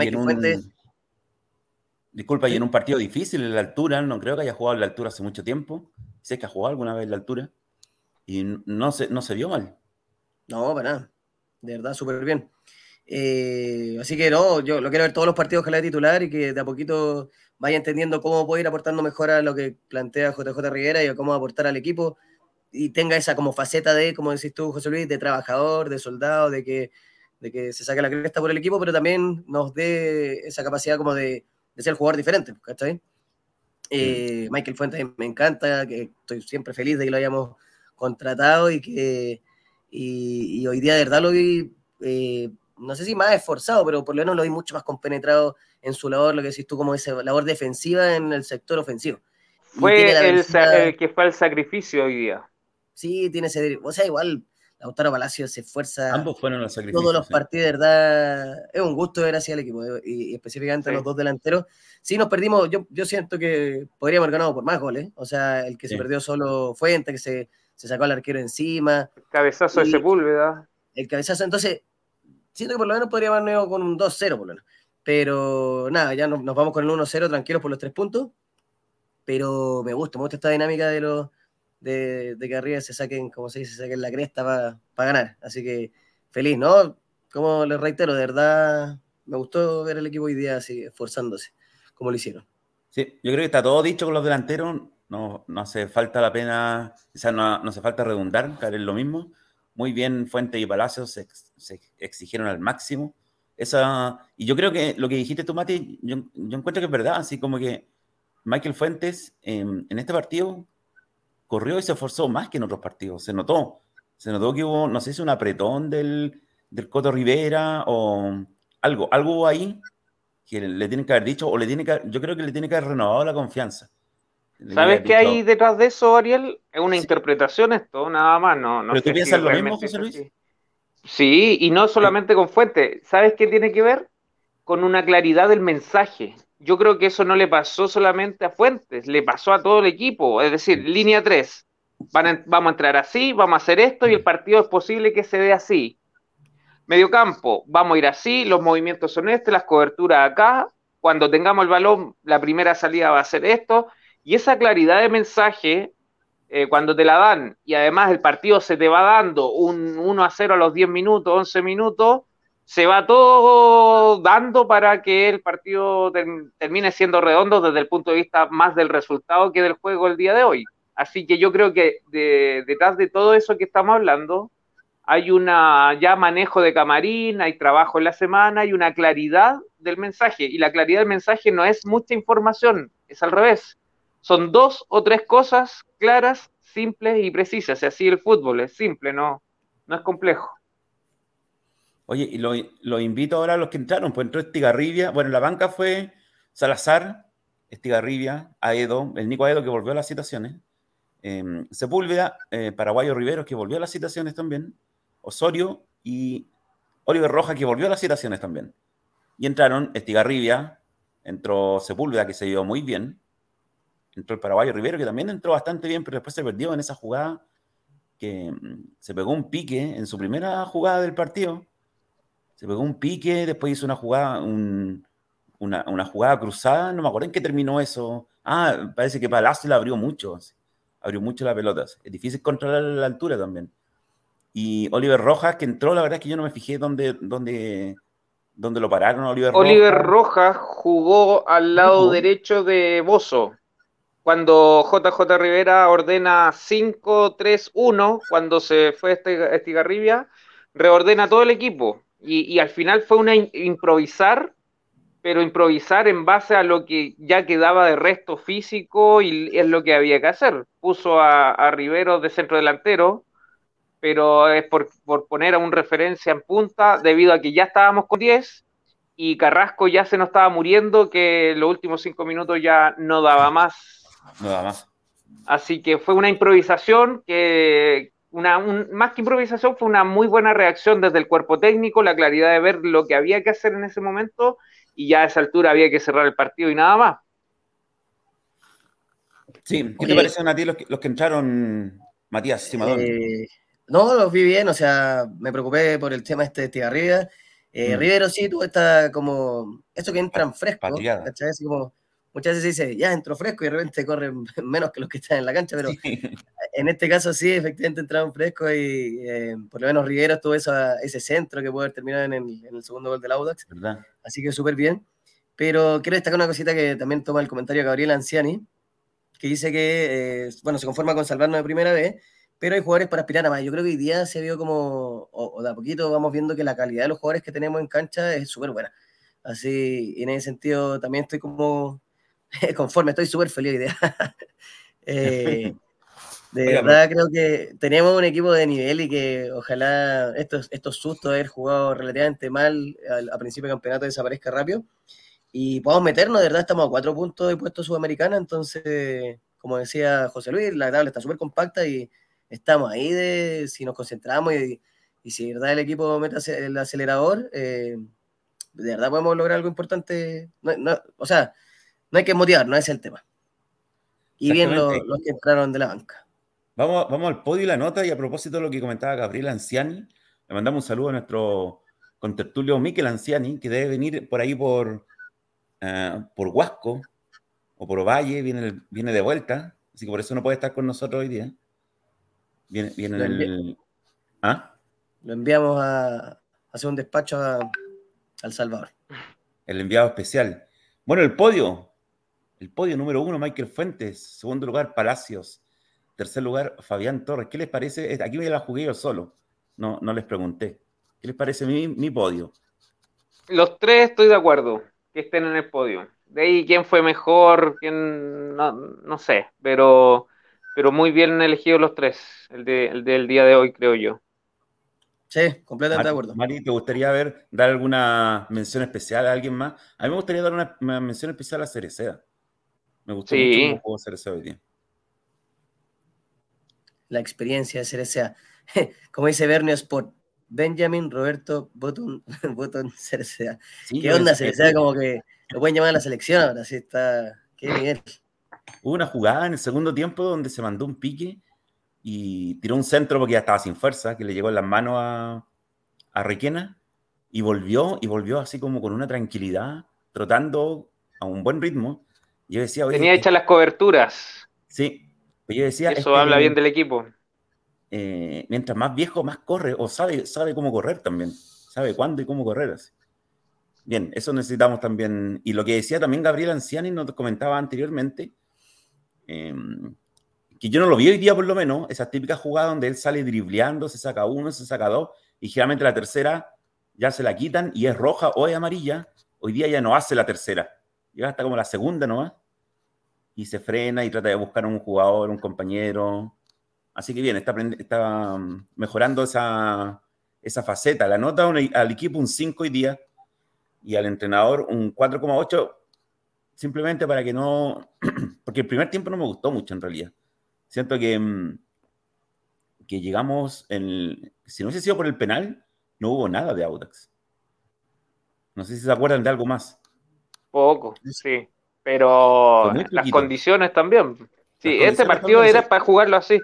B: Disculpa, y en un partido difícil en la altura, no creo que haya jugado en la altura hace mucho tiempo. Sé que ha jugado alguna vez en la altura y no se, no se vio mal.
C: No, para nada. De verdad, súper bien. Eh, así que no, yo lo quiero ver todos los partidos que le titular y que de a poquito vaya entendiendo cómo puede ir aportando mejor a lo que plantea JJ Rivera y a cómo aportar al equipo y tenga esa como faceta de, como decís tú, José Luis, de trabajador, de soldado, de que, de que se saque la cresta por el equipo, pero también nos dé esa capacidad como de, de ser jugador diferente, ¿cachai? Eh, Michael Fuentes me encanta, que estoy siempre feliz de que lo hayamos contratado y que y, hoy día de verdad lo vi, eh, no sé si más esforzado, pero por lo menos lo vi mucho más compenetrado en su labor, lo que decís tú, como esa labor defensiva en el sector ofensivo.
A: Fue el, que fue el sacrificio hoy día.
C: Sí, tiene ese. O sea, igual Lautaro Palacio se esfuerza.
B: Ambos fueron los sacrificios.
C: Todos los partidos, de verdad. Es un gusto ver así al equipo, eh, y, específicamente los dos delanteros. Sí, nos perdimos. Yo, yo siento que podríamos haber ganado por más goles. O sea, el que se perdió solo Fuente, que se, se, sacó al arquero encima.
A: El cabezazo de Sepúlveda.
C: El cabezazo. Entonces, siento que por lo menos podríamos haber con un 2-0, por lo menos. Pero nada, ya nos, vamos con el 1-0 tranquilos por los tres puntos. Pero me gusta, me gusta esta dinámica de los de, que arriba se saquen, como se dice, se saquen la cresta para ganar. Así que feliz, ¿no? Como les reitero, de verdad me gustó ver el equipo hoy día así, esforzándose, como lo hicieron.
B: Sí, yo creo que está todo dicho con los delanteros. No, no hace falta la pena, sea, no, no hace falta redundar, caer en lo mismo. Muy bien, Fuente y Palacios se exigieron al máximo esa, y yo creo que lo que dijiste tú, Mati, yo, encuentro que es verdad, así como que Michael Fuentes en este partido corrió y se esforzó más que en otros partidos, se notó. Se notó que hubo, no sé si un apretón del, del Coto Rivera o algo, algo ahí que le tienen que haber dicho, o le tiene que, yo creo que le tiene que haber renovado la confianza.
A: ¿Sabes qué hay detrás de eso, Ariel? Es una interpretación esto, nada más, no, no
B: ¿Pero tú piensas lo mismo, José Luis?
A: Sí, y no solamente con fuente. ¿Sabes qué tiene que ver? Con una claridad del mensaje. Yo creo que eso no le pasó solamente a Fuentes, le pasó a todo el equipo. Es decir, línea 3, vamos a entrar así, vamos a hacer esto y el partido es posible que se dé así. Mediocampo, vamos a ir así, los movimientos son estos, las coberturas acá. Cuando tengamos el balón, la primera salida va a ser esto. Y esa claridad de mensaje eh, cuando te la dan y además el partido se te va dando un 1 a 0 a los 10 minutos, 11 minutos, se va todo dando para que el partido termine siendo redondo desde el punto de vista más del resultado que del juego el día de hoy. Así que yo creo que detrás de todo eso que estamos hablando, hay una ya manejo de camarín, hay trabajo en la semana, hay una claridad del mensaje. Y la claridad del mensaje no es mucha información, es al revés. Son dos o tres cosas claras, simples y precisas. Y así el fútbol es simple, no, no es complejo.
B: Oye, y lo, invito ahora a los que entraron. Pues entró Estigarribia. Bueno, la banca fue Salazar, Estigarribia, Aedo, el Nico Aedo que volvió a las citaciones. Em, Sepúlveda, eh, Paraguayo Riveros que volvió a las citaciones también. Osorio y Oliver Roja que volvió a las citaciones también. Y entraron Estigarribia, entró Sepúlveda que se dio muy bien entró el paraguayo Rivero, que también entró bastante bien, pero después se perdió en esa jugada que mm, se pegó un pique en su primera jugada del partido. Se pegó un pique, después hizo una jugada, una, jugada cruzada, no me acuerdo en qué terminó eso. Ah, parece que Palacio la abrió mucho, abrió mucho la pelota. Es difícil controlar la altura también. Y Oliver Rojas, que entró, la verdad es que yo no me fijé dónde, dónde, dónde lo pararon. Oliver,
A: Oliver Rojas jugó al lado derecho de Bozo cuando JJ Rivera ordena 5-3-1, cuando se fue este, Estigarribia, reordena todo el equipo. Y, al final fue una improvisar pero improvisar en base a lo que ya quedaba de resto físico y es lo que había que hacer. Puso a, a Rivero de centro delantero, pero es por, por, poner a un referencia en punta, debido a que ya estábamos con 10 y Carrasco ya se nos estaba muriendo, que los últimos cinco minutos ya no daba más.
B: No daba más.
A: Así que fue una improvisación que, una, un, más que improvisación, fue una muy buena reacción desde el cuerpo técnico, la claridad de ver lo que había que hacer en ese momento y ya a esa altura había que cerrar el partido y nada más.
B: Sí, ¿qué Oye, te parecen a ti los que, los que entraron, Matías Simadón?
C: Eh, no, los vi bien, o sea, me preocupé por el tema este de Tigarribia. Eh, mm. Rivero sí tuvo esta como, esto que entran frescos, Así como, muchas veces se dice, ya entró fresco y de repente corren menos que los que están en la cancha, pero sí. en este caso sí, efectivamente entraron frescos y eh, por lo menos Rivero tuvo esa, ese centro que puede haber terminado en el, en el segundo gol del Audax.
B: ¿verdad?
C: Así que súper bien. Pero quiero destacar una cosita que también toma el comentario Gabriel Anciani, que dice que, eh, bueno, se conforma con salvarnos de primera vez, pero hay jugadores para aspirar a más. Yo creo que hoy día se vio como, o, o de a poquito vamos viendo que la calidad de los jugadores que tenemos en cancha es súper buena. Así, y en ese sentido también estoy como conforme, estoy súper feliz hoy día. eh, de verdad creo que tenemos un equipo de nivel y que ojalá estos, estos sustos de haber jugado relativamente mal a, a principio de campeonato desaparezca rápido y podamos meternos, de verdad estamos a cuatro puntos de puesto sudamericana, entonces, como decía José Luis, la tabla está súper compacta y estamos ahí de si nos concentramos y, y, si de verdad el equipo mete el acelerador, eh, de verdad podemos lograr algo importante. No, no, o sea, no hay que motivar, no es el tema. Y bien los, los que entraron de la banca.
B: Vamos, vamos al podio y la nota, y a propósito de lo que comentaba Gabriel Anciani, le mandamos un saludo a nuestro contertulio Miquel Anciani, que debe venir por ahí por, uh, por Huasco o por Valle, viene, viene de vuelta, así que por eso no puede estar con nosotros hoy día. Viene, viene
C: lo,
B: el... ¿Ah?
C: lo enviamos a, a, hacer un despacho a, a El Salvador.
B: El enviado especial. Bueno, el podio. El podio número uno, Michael Fuentes. Segundo lugar, Palacios. Tercer lugar, Fabián Torres. ¿Qué les parece? Aquí me la jugué yo solo. No, no les pregunté. ¿Qué les parece mi, mi podio?
A: Los tres estoy de acuerdo que estén en el podio. De ahí quién fue mejor, quién no, no sé, pero, pero muy bien elegidos los tres, el, de, el del día de hoy, creo yo.
C: Sí, completamente de acuerdo.
B: Mari, ¿te gustaría ver, dar alguna mención especial a alguien más? A mí me gustaría dar una, una mención especial a Cereceda. Me gustó
A: sí.
B: mucho cómo jugó Cereceda hoy día.
C: La experiencia de Cereceda. Como dice Bernio Sport, Benjamin Roberto Button, Button Cereceda. Sí, ¿Qué onda Cereceda? Como que lo pueden llamar a la selección ahora, sí está. Qué nivel.
B: Hubo una jugada en el segundo tiempo donde se mandó un pique y tiró un centro porque ya estaba sin fuerza, que le llegó en las manos a, a Requena y volvió, y volvió así como con una tranquilidad, trotando a un buen ritmo. Yo decía,
A: Tenía hechas las coberturas.
B: Sí, yo decía.
A: Eso este, habla bien del equipo.
B: Eh, mientras más viejo, más corre, o sabe, sabe cómo correr también, sabe cuándo y cómo correr. Así. Bien, eso necesitamos también. Y lo que decía también Gabriel Anciani, nos comentaba anteriormente, eh, que yo no lo vi hoy día por lo menos, esa típica jugada donde él sale dribleando, se saca uno, se saca dos, y generalmente la tercera ya se la quitan y es roja o es amarilla, hoy día ya no hace la tercera, llega hasta como la segunda nomás, y se frena y trata de buscar un jugador, un compañero. Así que bien, está, está mejorando esa, esa faceta. La nota al equipo un 5 hoy día y al entrenador un 4,8, simplemente para que no... Porque el primer tiempo no me gustó mucho en realidad siento que, mm, que llegamos, en, si no hubiese sido por el penal, no hubo nada de Audax. No sé si se acuerdan de algo más.
A: Poco, sí, pero las condiciones también. Sí, este partido era para jugarlo así.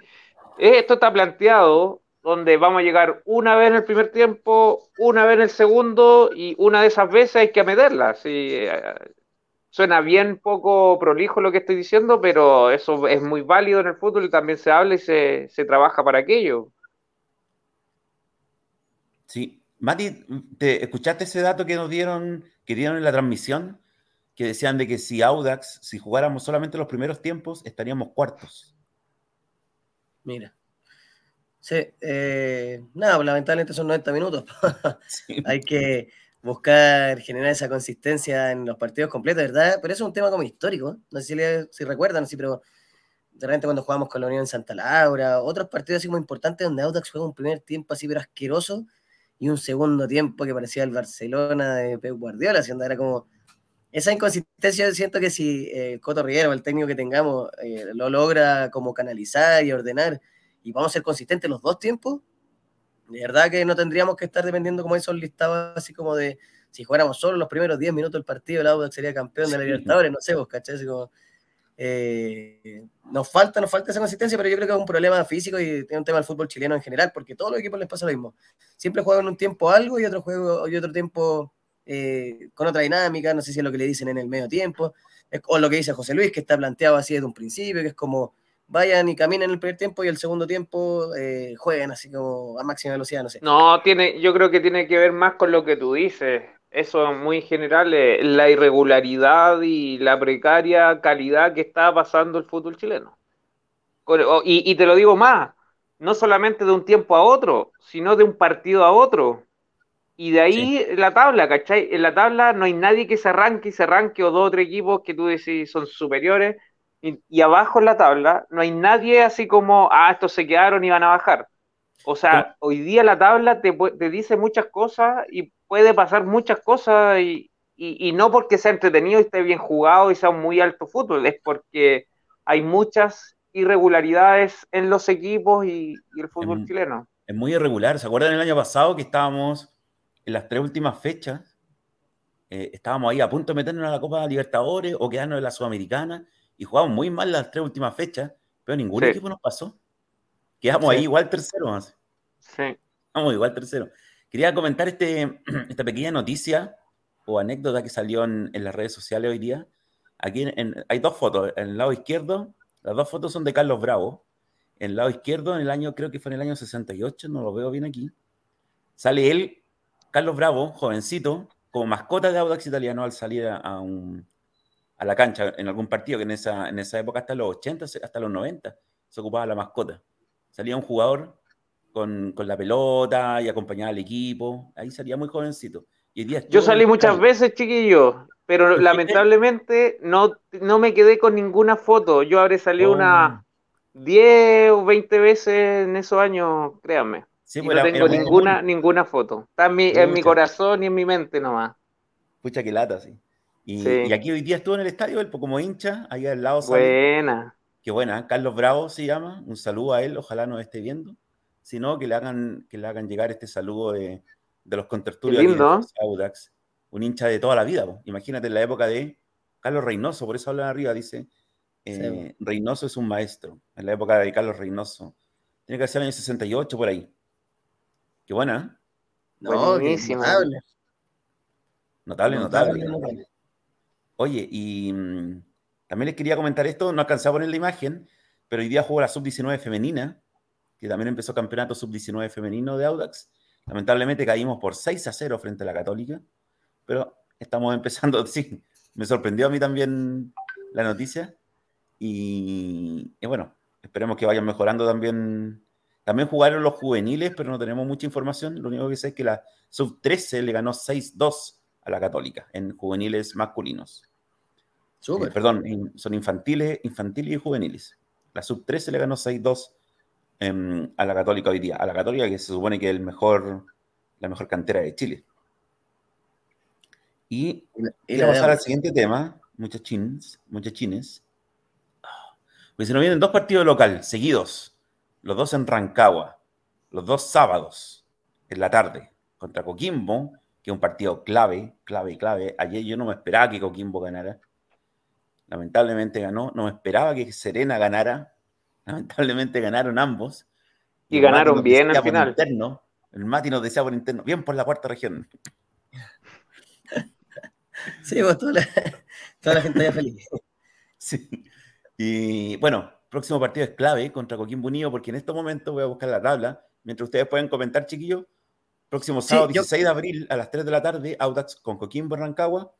A: Esto está planteado donde vamos a llegar una vez en el primer tiempo, una vez en el segundo y una de esas veces hay que meterla. Sí, suena bien poco prolijo lo que estoy diciendo, pero eso es muy válido en el fútbol y también se habla y se, se trabaja para aquello.
B: Sí. Mati, ¿te escuchaste ese dato que nos dieron, que dieron en la transmisión? Que decían de que si Audax, si jugáramos solamente los primeros tiempos, estaríamos cuartos.
C: Mira. Sí, eh, nada, lamentablemente son 90 minutos. sí. hay, que, buscar generar esa consistencia en los partidos completos, ¿verdad? Pero eso es un tema como histórico. No sé si, si recuerdan, sí, pero de repente cuando jugamos con la Unión en Santa Laura, otros partidos así muy importantes donde Audax juega un primer tiempo así pero asqueroso y un segundo tiempo que parecía el Barcelona de Pep Guardiola, haciendo era como esa inconsistencia siento que si eh, el Coto Riero, el técnico que tengamos, eh, lo logra como canalizar y ordenar y vamos a ser consistentes los dos tiempos, de verdad que no tendríamos que estar dependiendo como esos listados así como de si jugáramos solo los primeros 10 minutos del partido, el Audax sería campeón de la Libertadores, no sé, vos, ¿cachai? Así como, eh, nos falta, nos falta esa consistencia, pero yo creo que es un problema físico y es un tema del fútbol chileno en general, porque todos los equipos les pasa lo mismo. Siempre juegan un tiempo algo y otro juego y otro tiempo eh, con otra dinámica, no sé si es lo que le dicen en el medio tiempo, o lo que dice José Luis, que está planteado así desde un principio, que es como vayan y caminen el primer tiempo y el segundo tiempo eh, jueguen así como a máxima velocidad, no sé.
A: No, tiene, yo creo que tiene que ver más con lo que tú dices eso muy general, eh, la irregularidad y la precaria calidad que está pasando el fútbol chileno. Y, te lo digo más, no solamente de un tiempo a otro, sino de un partido a otro. Y de ahí la tabla, ¿cachai? En la tabla no hay nadie que se arranque y se arranque o dos o tres equipos que tú decís son superiores. Y, abajo en la tabla no hay nadie así como, ah, estos se quedaron y van a bajar. O sea, hoy día la tabla te, te dice muchas cosas y puede pasar muchas cosas y, no porque sea entretenido y esté bien jugado y sea un muy alto fútbol, es porque hay muchas irregularidades en los equipos y, el fútbol chileno.
B: Es muy irregular. ¿Se acuerdan el año pasado que estábamos en las tres últimas fechas? Eh, estábamos ahí a punto de meternos a la Copa Libertadores o quedarnos en la Sudamericana y jugamos muy mal las tres últimas fechas, pero ningún equipo nos pasó. Quedamos ahí igual tercero. Más. Sí. Vamos igual tercero. Quería comentar este, esta pequeña noticia o anécdota que salió en, las redes sociales hoy día. Aquí hay dos fotos. En el lado izquierdo, las dos fotos son de Carlos Bravo. En el lado izquierdo, en el año, creo que fue en el año 68, no lo veo bien aquí. Sale él, Carlos Bravo, jovencito, como mascota de Audax Italiano al salir a, a, la cancha en algún partido, que en esa, en esa época hasta los 80, hasta los 90, se ocupaba la mascota. Salía un jugador con, la pelota y acompañaba al equipo. Ahí salía muy jovencito. Y
A: Yo salí muchas veces, chiquillo, pero lamentablemente no, no me quedé con ninguna foto. Yo habré salido unas 10 o 20 veces en esos años, créanme. Pues no tengo ninguna, ninguna foto. Está en mi, en mi, corazón y en mi mente nomás.
B: Pucha, que lata, sí. Y, aquí hoy día estuvo en el estadio, él como hincha, ahí al lado.
A: Buena.
B: Qué buena, Carlos Bravo se llama. Un saludo a él, ojalá nos esté viendo sino que le hagan, que le hagan llegar este saludo de, los contertulios de Audax, un hincha de toda la vida. Imagínate en la época de Carlos Reynoso, por eso habla arriba, dice, eh, Reynoso es un maestro, en la época de Carlos Reynoso. Tiene que ser el año 68 por ahí. Qué buena.
C: ¿eh? Buenísima.
B: Notable, notable, notable. Oye, y mm, también les quería comentar esto, no alcanzaba a poner la imagen, pero hoy día jugó la sub-19 femenina que también empezó campeonato sub-19 femenino de Audax. Lamentablemente caímos por 6 a 0 frente a la Católica, pero estamos empezando, sí, me sorprendió a mí también la noticia. Y, bueno, esperemos que vayan mejorando también. También jugaron los juveniles, pero no tenemos mucha información. Lo único que sé es que la sub-13 le ganó 6-2 a la Católica en juveniles masculinos. Eh, perdón, son infantiles, infantiles y juveniles. La sub-13 le ganó 6-2 Em, a la Católica hoy día. A la Católica que se supone que es el mejor, la mejor cantera de Chile. Y, y a pasar al siguiente tema, muchachines, muchachines. Pues se nos vienen dos partidos local seguidos, los dos en Rancagua, los dos sábados en la tarde, contra Coquimbo, que es un partido clave, clave, clave. Ayer yo no me esperaba que Coquimbo ganara. Lamentablemente ganó. No me esperaba que Serena ganara. Lamentablemente ganaron ambos.
A: Y, ganaron bien al final.
B: Interno, el Mati nos decía por interno, bien por la cuarta región.
C: Sí, pues toda la, gente ya feliz.
B: Sí. Y bueno, próximo partido es clave contra Coquimbo Unido, porque en estos momentos voy a buscar la tabla. Mientras ustedes pueden comentar, chiquillos, próximo sábado 16 de abril a las 3 de la tarde, Audax con Coquimbo Rancagua.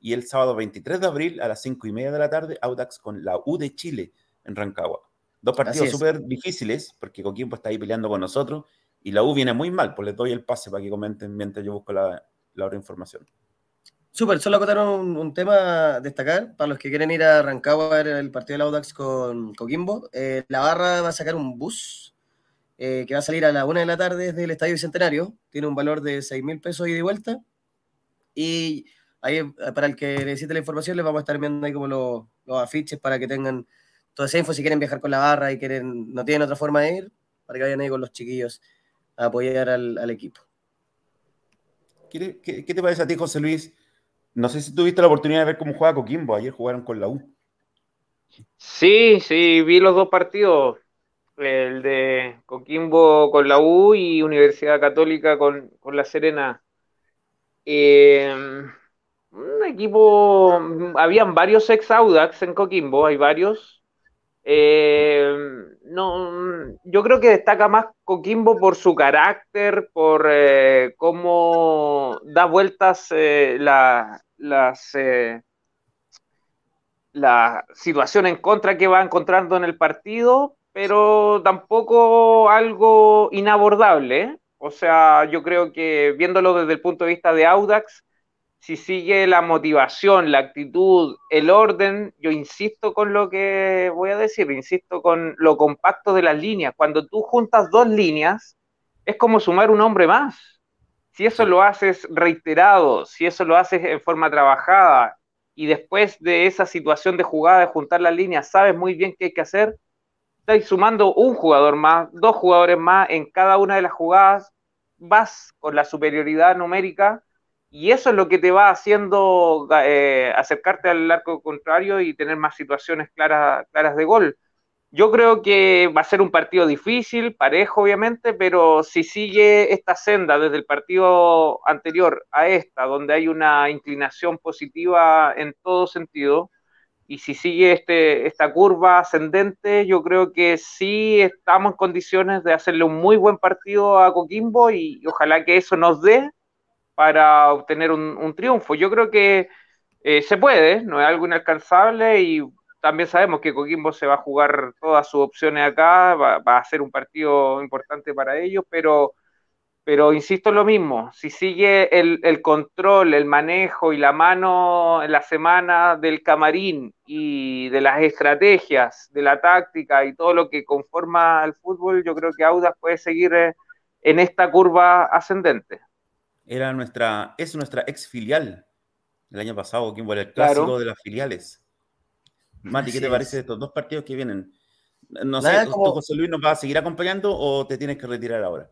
B: Y el sábado 23 de abril a las 5 y media de la tarde, Audax con la U de Chile en Rancagua. Dos partidos súper difíciles, porque Coquimbo está ahí peleando con nosotros y la U viene muy mal, pues les doy el pase para que comenten mientras yo busco la, la otra información.
C: Súper, solo acotar un, tema a destacar para los que quieren ir a Rancagua a ver el partido del Audax con Coquimbo. Eh, la barra va a sacar un bus eh, que va a salir a la una de la tarde desde el Estadio Bicentenario. Tiene un valor de 6 mil pesos y de vuelta. Y ahí, eh, para el que necesite la información, les vamos a estar viendo ahí como los, afiches para que tengan toda esa info si quieren viajar con la barra y quieren no tienen otra forma de ir, para que vayan ahí con los chiquillos a apoyar al, equipo.
B: ¿Qué, ¿Qué, te parece a ti, José Luis? No sé si tuviste la oportunidad de ver cómo juega Coquimbo. Ayer jugaron con la U.
A: Sí, sí, vi los dos partidos. El de Coquimbo con la U y Universidad Católica con, La Serena. Eh, un equipo. Habían varios ex Audax en Coquimbo, hay varios. Eh, no, yo creo que destaca más Coquimbo por su carácter, por eh, cómo da vueltas eh, la, las, la situación en contra que va encontrando en el partido, pero tampoco algo inabordable. O sea, yo creo que viéndolo desde el punto de vista de Audax, si sigue la motivación, la actitud, el orden, yo insisto con lo que voy a decir, insisto con lo compacto de las líneas. Cuando tú juntas dos líneas, es como sumar un hombre más. Si eso lo haces reiterado, si eso lo haces en forma trabajada y después de esa situación de jugada, de juntar las líneas, sabes muy bien qué hay que hacer, estás sumando un jugador más, dos jugadores más en cada una de las jugadas, vas con la superioridad numérica y eso es lo que te va haciendo eh, acercarte al arco contrario y tener más situaciones claras, claras de gol. Yo creo que va a ser un partido difícil, parejo obviamente, pero si sigue esta senda desde el partido anterior a esta, donde hay una inclinación positiva en todo sentido, y si sigue este, esta curva ascendente, yo creo que sí estamos en condiciones de hacerle un muy buen partido a Coquimbo y ojalá que eso nos dé para obtener un, triunfo. Yo creo que eh, se puede, no es algo inalcanzable y también sabemos que Coquimbo se va a jugar todas sus opciones acá, va, a ser un partido importante para ellos, pero, pero insisto en lo mismo, si sigue el, el, control, el manejo y la mano en la semana del camarín y de las estrategias, de la táctica y todo lo que conforma el fútbol, yo creo que Audas puede seguir eh, en esta curva ascendente
B: era nuestra, es nuestra ex filial. El año pasado, que el clásico de las filiales. Mati, ¿qué te parece de estos dos partidos que vienen? No sé, José Luis, nos va a seguir acompañando o te tienes que retirar ahora?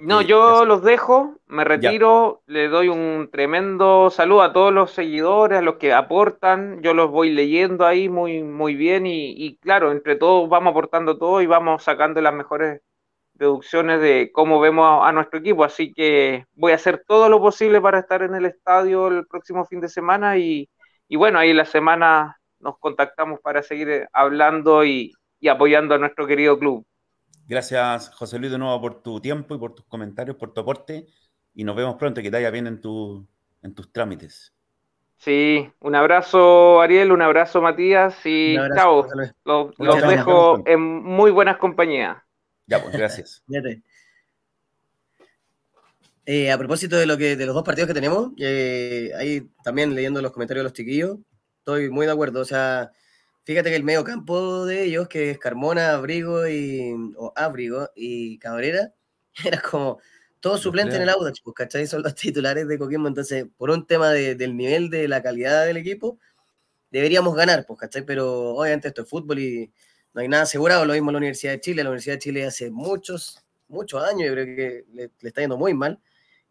A: no, yo los dejo, me retiro, le doy un tremendo saludo a todos los seguidores, a los que aportan, yo los voy leyendo ahí muy, muy bien y, y claro, entre todos vamos aportando todo y vamos sacando las mejores deducciones de cómo vemos a, nuestro equipo. Así que voy a hacer todo lo posible para estar en el estadio el próximo fin de semana y, bueno, ahí la semana nos contactamos para seguir eh, hablando y, apoyando a nuestro querido club.
B: Gracias, José Luis, de nuevo por tu tiempo y por tus comentarios, por tu aporte. Y nos vemos pronto, que te vaya bien en, tu, en tus trámites.
A: Sí, un abrazo Ariel, un abrazo Matías y chao. Los, los dejo en muy buenas compañías.
B: Ya, pues, gracias.
C: Eh, a propósito de lo que de los dos partidos que tenemos, eh, ahí también leyendo los comentarios de los chiquillos, estoy muy de acuerdo. O sea, fíjate que el medio campo de ellos, que es Carmona, Abrigo y o Abrigo y Cabrera, era como todo suplente en el Audax, pues, ¿cachai? Son los titulares de Coquimbo. Entonces, por un tema del nivel de la calidad del equipo, deberíamos ganar, pues, ¿cachai? Pero obviamente esto es fútbol y no hay nada asegurado, lo mismo en la Universidad de Chile, la Universidad de Chile hace muchos, muchos años, yo creo que le, está yendo muy mal,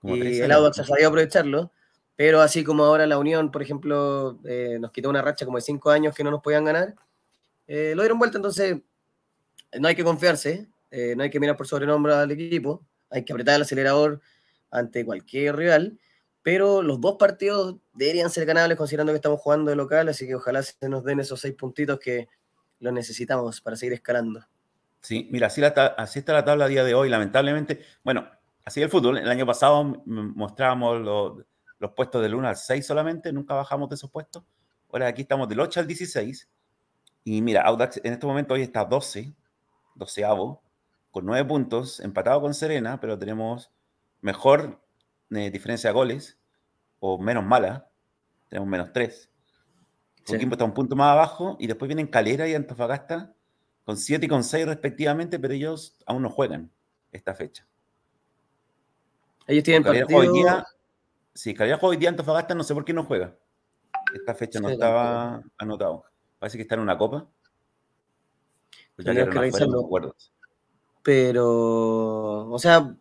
C: y el Audax ha sabido aprovecharlo, pero así como ahora la Unión, por ejemplo, eh, nos quitó una racha como de cinco años que no nos podían ganar, eh, lo dieron vuelta, entonces no hay que confiarse, eh, no hay que mirar por sobrenombre al equipo, hay que apretar el acelerador ante cualquier rival, pero los dos partidos deberían ser ganables considerando que estamos jugando de local, así que ojalá se nos den esos seis puntitos que lo necesitamos para seguir escalando.
B: Sí, mira, así, así está la tabla día de hoy, lamentablemente. Bueno, así el fútbol. El año pasado mostrábamos los, puestos del 1 al 6 solamente, nunca bajamos de esos puestos. Ahora aquí estamos del 8 al 16. Y mira, Audax en este momento hoy está 12, 12 con 9 puntos, empatado con Serena, pero tenemos mejor eh, diferencia de goles. o menos mala. Tenemos menos 3. Coquimbo está un punto más abajo y después vienen Calera y Antofagasta con 7 y con 6 respectivamente, pero ellos aún no juegan esta fecha.
C: Ellos tienen
B: Calera
C: partido...
B: hoy día, sí, Calera juega hoy día Antofagasta, no sé por qué no juega. Esta fecha no
C: Sí,
B: estaba anotado. Parece que está en una copa. Pues ya
C: que
B: afuera, no me.
C: Pero, o sea,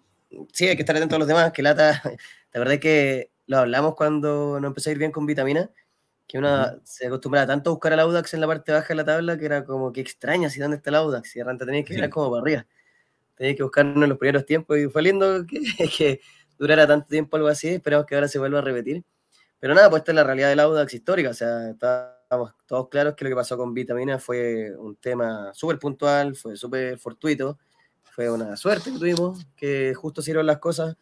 C: sí, hay que estar atento a los demás, que lata, la verdad es que lo hablamos cuando nos empezó a ir bien con vitamina, que una se acostumbraba tanto a buscar al Audax en la parte baja de la tabla que era como que extraña si dónde está el Audax, y de repente tenías que ir
B: Sí.
C: como para arriba, tenías que buscarlo en los primeros tiempos y fue lindo que, que durara tanto tiempo algo así, esperamos que ahora se vuelva a repetir. Pero nada, pues esta es la realidad del Audax histórica, o sea, estamos todos claros que lo que pasó con Vitamina fue un tema súper puntual, fue súper fortuito, fue una suerte que tuvimos, que justo sirven las cosas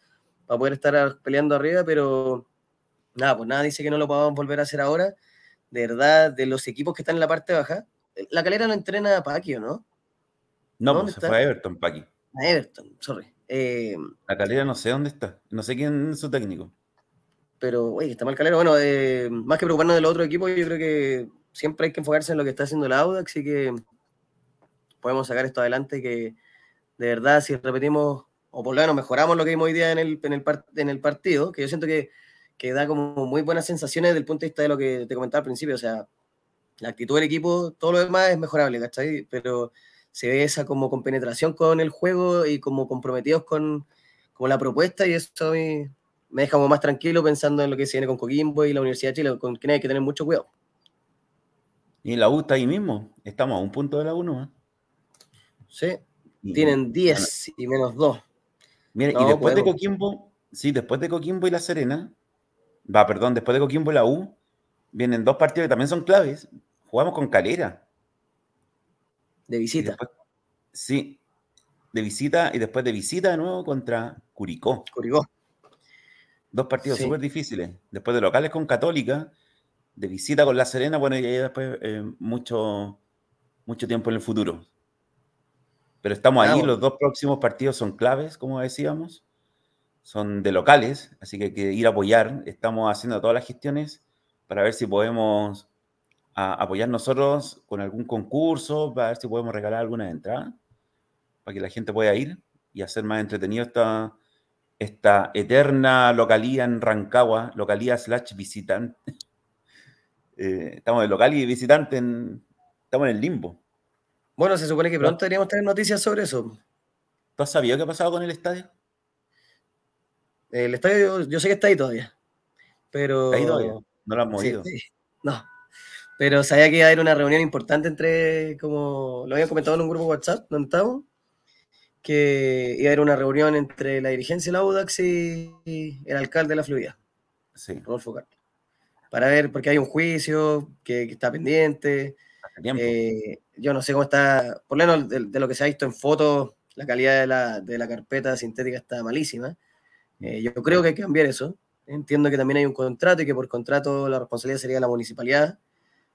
C: para poder estar peleando arriba, pero nada, pues nada dice que no lo podamos volver a hacer ahora. De verdad, de los equipos que están en la parte baja, la calera no entrena a Paqui, ¿o no?
B: No,
C: ¿Dónde
B: pues se
C: está?
B: fue a Everton, Paqui.
C: A Everton, sorry. Eh,
B: La calera no sé dónde está. No sé quién es su técnico.
C: pero, oye, está mal calera. Bueno, eh, más que preocuparnos del otro equipo, yo creo que siempre hay que enfocarse en lo que está haciendo el Audax y que podemos sacar esto adelante, que de verdad, si repetimos, o por lo menos mejoramos lo que vimos hoy día en el, en el, en el partido, que yo siento que, que da como muy buenas sensaciones desde el punto de vista de lo que te comentaba al principio, o sea, la actitud del equipo, todo lo demás es mejorable, ¿cachai? Pero se ve esa como compenetración con el juego y como comprometidos con, con la propuesta y eso a mí me deja como más tranquilo pensando en lo que se viene con Coquimbo y la Universidad de Chile, con quien hay que tener mucho cuidado.
B: Y la U está ahí mismo. Estamos a un punto de la U nomás.
C: Sí, tienen 10 y menos 2.
B: Mira,
C: No,
B: y después de. Coquimbo, sí, después de Coquimbo y La Serena, va, perdón, después de Coquimbo y la U, vienen dos partidos que también son claves. Jugamos con Calera.
C: de visita.
B: después- sí, de visita y después de visita de nuevo contra Curicó.
C: Curicó.
B: Dos partidos
C: Sí.
B: súper difíciles. Después de locales con Católica, de visita con La Serena, bueno, y ahí después eh, mucho, mucho tiempo en el futuro. Pero estamos ahí,
C: Vamos.
B: los dos próximos partidos son claves, como decíamos. Son de locales, así que hay que ir a apoyar. Estamos haciendo todas las gestiones para ver si podemos a- apoyar nosotros con algún concurso, para ver si podemos regalar alguna entrada, para que la gente pueda ir y hacer más entretenido esta, esta eterna localía en Rancagua, localía slash visitante. Eh, estamos de local y visitante, en- estamos en el limbo.
C: Bueno, se supone que pronto deberíamos tener noticias sobre eso.
B: ¿Tú has sabido qué ha pasado con el estadio?
C: El estadio, yo sé que está ahí todavía. Pero.
B: ¿Está ahí todavía? No lo han
C: Sí,
B: movido.
C: sí. No. Pero sabía que iba a haber una reunión importante entre, como lo habían comentado en un grupo WhatsApp donde estamos, que iba a haber una reunión entre la dirigencia de la UDAX y el alcalde de la Florida,
B: Sí,
C: Rodolfo Carlos. Para ver, porque hay un juicio que, que está pendiente. eh, yo no sé cómo está, por lo menos de, de lo que se ha visto en fotos, la calidad de la, de la carpeta sintética está malísima. Eh, yo creo que hay que cambiar eso. Entiendo que también hay un contrato y que por contrato la responsabilidad sería de la municipalidad.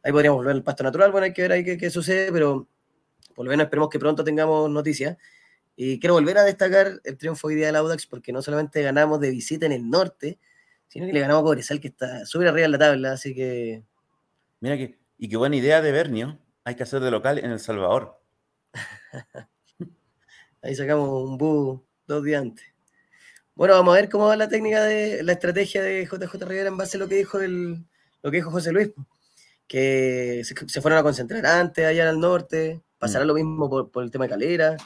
C: Ahí podríamos volver al pasto natural. Bueno, hay que ver ahí qué, qué sucede, pero por lo menos esperemos que pronto tengamos noticias. Y quiero volver a destacar el triunfo hoy día del Audax porque no solamente ganamos de visita en el norte, sino que le ganamos a Cobresal, que está súper arriba en la tabla. Así que
B: Mira que, y qué buena idea de Bernio, hay que hacer de local en El Salvador.
C: ahí sacamos un bu dos días antes. Bueno, vamos a ver cómo va la técnica de la estrategia de JJ Rivera en base a lo que dijo el, lo que dijo José Luis, que se, se fueron a concentrar antes allá al norte, pasará
B: Mm.
C: lo mismo por, por el tema de Calera.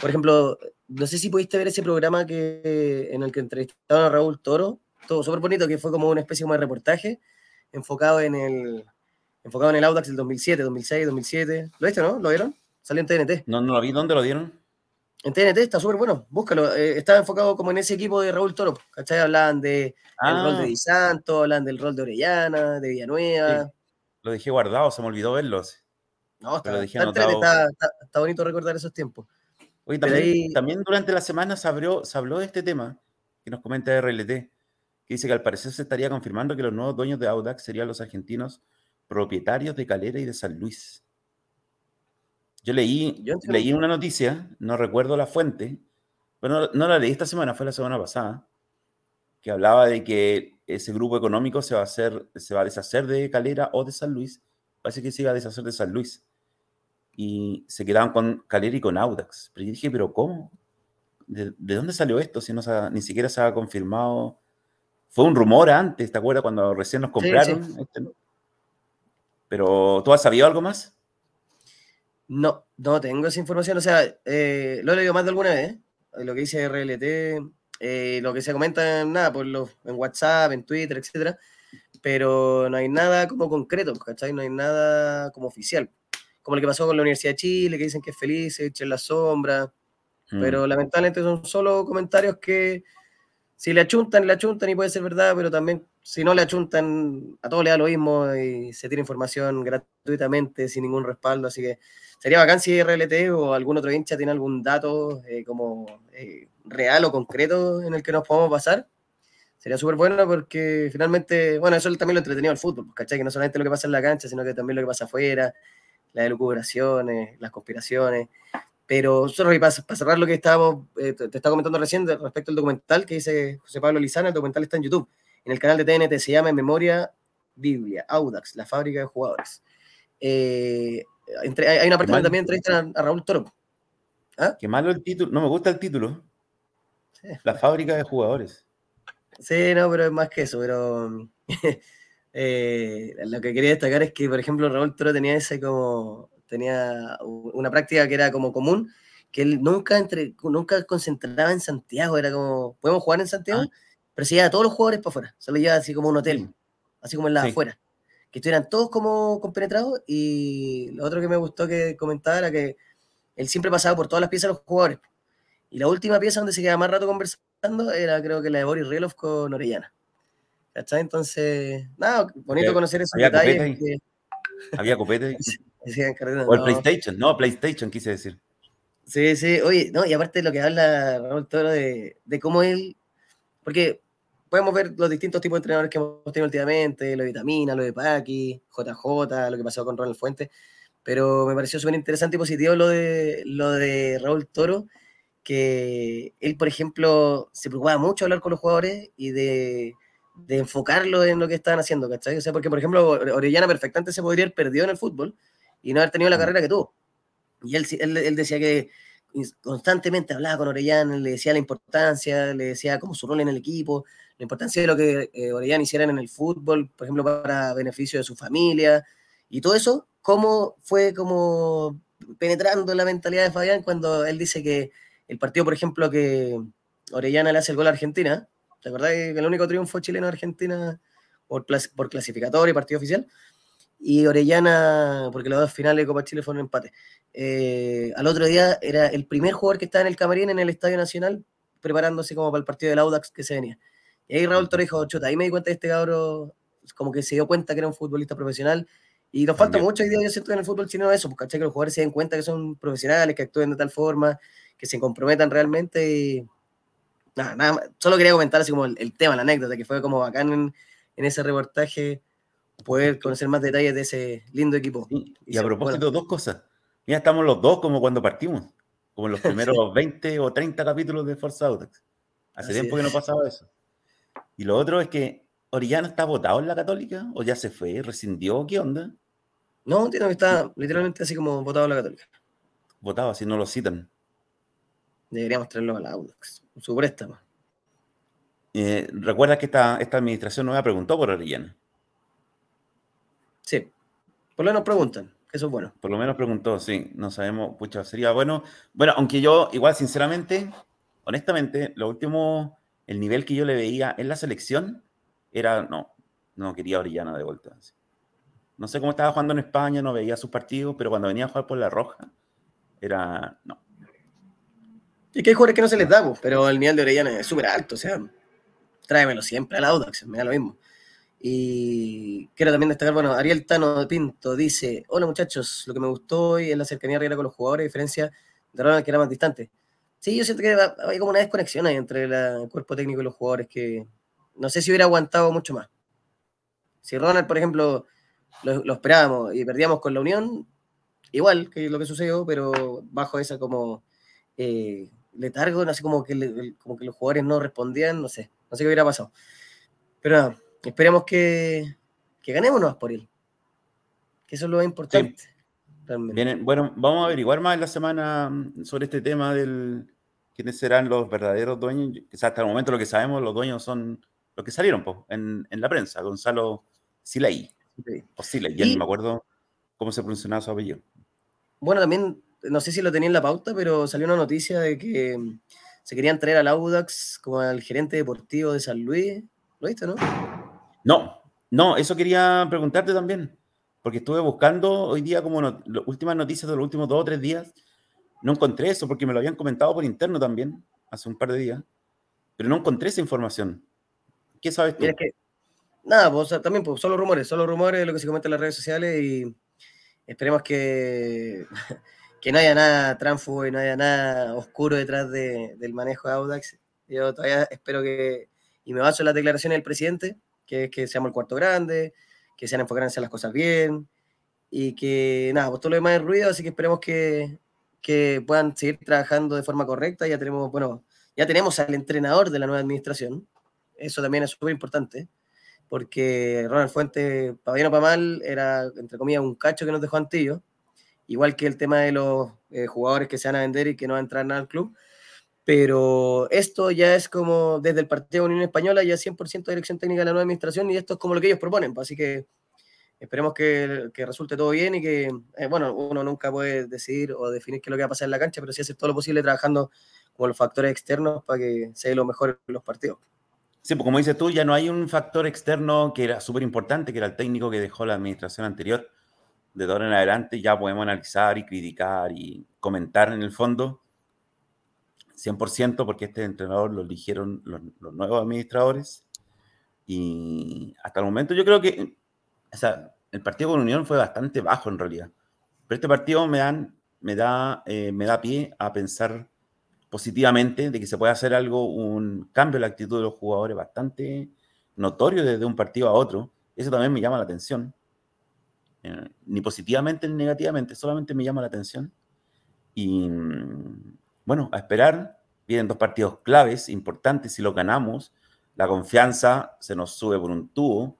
C: Por ejemplo, no sé si pudiste ver ese programa que, en el que entrevistaron a Raúl Toro, todo súper bonito, que fue como una especie como de reportaje enfocado en el enfocado en el Audax del 2007, 2006, 2007. ¿Lo viste, no? ¿Lo vieron? Salió en TNT.
B: No, no lo vi, ¿dónde lo dieron?
C: En TNT está súper bueno, búscalo. Eh, estaba enfocado como en ese equipo de Raúl Toro, ¿cachai? Hablaban de el rol de
B: Ah,
C: Di Santo, hablaban del rol de Orellana, de Villanueva.
B: lo dejé guardado, se me olvidó verlos.
C: No, está, está, está, está- bonito recordar esos tiempos.
B: Oye, también,
C: ahí-
B: también durante la semana se, abrió, se habló de este tema que nos comenta RLT, que dice que al parecer se estaría confirmando que los nuevos dueños de Audax serían los argentinos propietarios de Calera y de San Luis. Yo leí,
C: Yo
B: leí una noticia, no recuerdo la fuente, pero no, no la leí esta semana, fue la semana pasada, que hablaba de que ese grupo económico se va a, hacer, se va a deshacer de Calera o de San Luis. Parece que se iba a deshacer de San Luis. Y se quedaban con Calera y con Audax. Pero yo dije, ¿pero cómo? ¿De, dónde salió esto? Si no ni siquiera se ha confirmado. Fue un rumor antes, ¿te acuerdas? Cuando recién nos compraron. Este, Pero, ¿tú has sabido algo más?
C: No, no tengo esa información. O sea, eh, lo he leído más de alguna vez. Lo que dice RLT, eh, lo que se comenta en, nada, por los, en WhatsApp, en Twitter, etcétera, pero no hay nada como concreto, ¿cachai? No hay nada como oficial. Como lo que pasó con la Universidad de Chile, que dicen que es feliz, se echa en la sombra, mm. pero lamentablemente son solo comentarios que si le achuntan, le achuntan y puede ser verdad, pero también si no le achuntan, a todo le da lo mismo y se tiene información gratuitamente, sin ningún respaldo, así que sería bacán si RLT o algún otro hincha tiene algún dato eh, como eh, real o concreto en el que nos podamos basar. Sería súper bueno porque finalmente, bueno, eso también lo entretenido el fútbol, pues, ¿cachai? Que no solamente lo que pasa en la cancha, sino que también lo que pasa afuera, las elucubraciones, las conspiraciones. Pero nosotros, para, para cerrar lo que estábamos, eh, te, estaba comentando recién respecto al documental que dice José Pablo Lizana, el documental está en YouTube, en el canal de TNT, se llama Memoria Biblia, Audax, la fábrica de jugadores. Eh, hay una parte donde también entrevistan a, Raúl Toro.
B: ¿Ah? Qué malo el título, no me gusta el título. La fábrica de jugadores.
C: Sí, no, pero es más que eso, pero eh, lo que quería destacar es que, por ejemplo, Raúl Toro tenía ese como, tenía una práctica que era como común, que él nunca, entre, nunca concentraba en Santiago, era como, podemos jugar en Santiago, ah. pero se llevaba a todos los jugadores para afuera, se lo llevaba así como un hotel, así como en la afuera que estuvieran todos como compenetrados y lo otro que me gustó que comentaba era que él siempre pasaba por todas las piezas de los jugadores. Y la última pieza donde se quedaba más rato conversando era creo que la de Boris Rielov con Orellana. ¿Cachai? Entonces, nada, bonito conocer esos había detalles.
B: Había copete. o el PlayStation, no, PlayStation quise decir.
C: Sí, sí, oye, no, y aparte de lo que habla Raúl Toro de, de cómo él, porque podemos ver los distintos tipos de entrenadores que hemos tenido últimamente, lo de Vitamina, lo de Paki, JJ, lo que pasó con Ronald Fuentes, pero me pareció súper interesante y positivo lo de, lo de Raúl Toro, que él, por ejemplo, se preocupaba mucho de hablar con los jugadores y de, enfocarlo en lo que estaban haciendo, ¿cachai? O sea, porque, por ejemplo, Orellana perfectamente se podría haber perdido en el fútbol y no haber tenido la mm. carrera que tuvo. Y él, él, él decía que constantemente hablaba con Orellana, le decía la importancia, le decía como su rol en el equipo, la importancia de lo que eh, Orellana hicieran en el fútbol, por ejemplo, para beneficio de su familia, y todo eso, cómo fue como penetrando en la mentalidad de Fabián cuando él dice que el partido, por ejemplo, que Orellana le hace el gol a Argentina, ¿te acordás que el único triunfo chileno a Argentina por, por clasificatorio y partido oficial? Y Orellana, porque los dos finales de Copa Chile fueron empate. Eh, al otro día era el primer jugador que estaba en el camarín en el Estadio Nacional preparándose como para el partido del Audax que se venía. Y ahí Raúl Toro dijo, chuta, ahí me di cuenta de este cabro, como que se dio cuenta que era un futbolista profesional. Y nos falta mucho hoy día, yo siento en el fútbol chileno eso, porque que los jugadores se den cuenta que son profesionales, que actúen de tal forma, que se comprometan realmente. Y nada, nada, solo quería comentar así como el, tema, la anécdota, que fue como bacán en, en, ese reportaje poder conocer más detalles de ese lindo equipo.
B: Y, a propósito, dos cosas. Ya estamos los dos como cuando partimos, como en los primeros 20 o 30 capítulos de Forza Audax. Hace tiempo que no pasaba eso. Y lo otro es que Orellana está votado en la Católica o ya se fue, rescindió, ¿qué onda?
C: No, entiendo que está literalmente así como votado en la Católica.
B: Votado, así no lo citan.
C: Deberíamos traerlo a la Audax, su préstamo.
B: Eh, ¿Recuerdas que esta, esta administración nueva preguntó por Orellana?
C: Sí, por lo menos preguntan, eso es bueno.
B: Por lo menos preguntó, sí, no sabemos, pucha, sería bueno. Bueno, aunque yo, igual, sinceramente, honestamente, lo último el nivel que yo le veía en la selección era, no, no quería Orellana de vuelta. No sé cómo estaba jugando en España, no veía sus partidos, pero cuando venía a jugar por la roja, era, no.
C: Y que hay jugadores que no se les da, pero el nivel de Orellana es súper alto, o sea, tráemelo siempre al Audax, me da lo mismo. Y quiero también destacar, bueno, Ariel Tano Pinto dice, hola muchachos, lo que me gustó hoy es la cercanía real con los jugadores, a diferencia de Ronald que era más distante. Sí, yo siento que hay como una desconexión ahí entre el cuerpo técnico y los jugadores que no sé si hubiera aguantado mucho más. Si Ronald, por ejemplo, lo, esperábamos y perdíamos con la Unión, igual que lo que sucedió, pero bajo esa como eh, letargo, no sé, como que, como que los jugadores no respondían, no sé, no sé qué hubiera pasado. Pero nada, esperemos que, que ganemos por él. Que eso es lo importante.
B: bueno, vamos a averiguar más en la semana mm, sobre este tema del quiénes serán los verdaderos dueños. Quizás hasta el momento lo que sabemos, los dueños son los que salieron en, la prensa. Gonzalo Silei. O Silei, ya ni me acuerdo cómo se pronunciaba su apellido.
C: Bueno, también, no sé si lo tenía en la pauta, pero salió una noticia de que mm, se querían traer al Audax como al gerente deportivo de San Luis. ¿Lo viste, no?
B: No, no, eso quería preguntarte también, porque estuve buscando hoy día como las últimas noticias de los últimos dos o tres días. No encontré eso porque me lo habían comentado por interno también, hace un par de días, pero no encontré esa información. ¿Qué sabes tú?
C: nada, pues, también pues, solo rumores, solo rumores de lo que se comenta en las redes sociales y esperemos que, que no haya nada tránfugo y no haya nada oscuro detrás del manejo de Audax. Yo todavía espero que, y me baso en las declaraciones del presidente, que es que seamos el cuarto grande, que sean enfocados en hacer las cosas bien y que nada, pues todo lo demás es ruido, así que esperemos que, que puedan seguir trabajando de forma correcta. Ya tenemos, bueno, ya tenemos al entrenador de la nueva administración, eso también es súper importante, porque Ronald Fuente, para bien o para mal, era, entre comillas, un cacho que nos dejó Antillo, igual que el tema de los eh, jugadores que se van a vender y que no van a entrar al club. Pero esto ya es como desde el Partido de Unión Española, ya 100% dirección técnica de la nueva administración y esto es como lo que ellos proponen. Pues, así que esperemos que, que resulte todo bien y que, eh, bueno, uno nunca puede decidir o definir qué es lo que va a pasar en la cancha, pero sí hacer todo lo posible trabajando con los factores externos para que se lo mejor en los partidos.
B: Sí, pues como dices tú, ya no hay un factor externo que era súper importante, que era el técnico que dejó la administración anterior. De ahora en adelante ya podemos analizar y criticar y comentar en el fondo 100% porque este entrenador lo eligieron los, nuevos administradores. Y hasta el momento yo creo que o sea, el partido con Unión fue bastante bajo en realidad. Pero este partido me, dan, me, da, eh, me da pie a pensar positivamente de que se puede hacer algo, un cambio en la actitud de los jugadores bastante notorio desde un partido a otro. Eso también me llama la atención. Eh, ni positivamente ni negativamente, solamente me llama la atención. Y mm, bueno, a esperar. Vienen dos partidos claves, importantes. Si lo ganamos, la confianza se nos sube por un tubo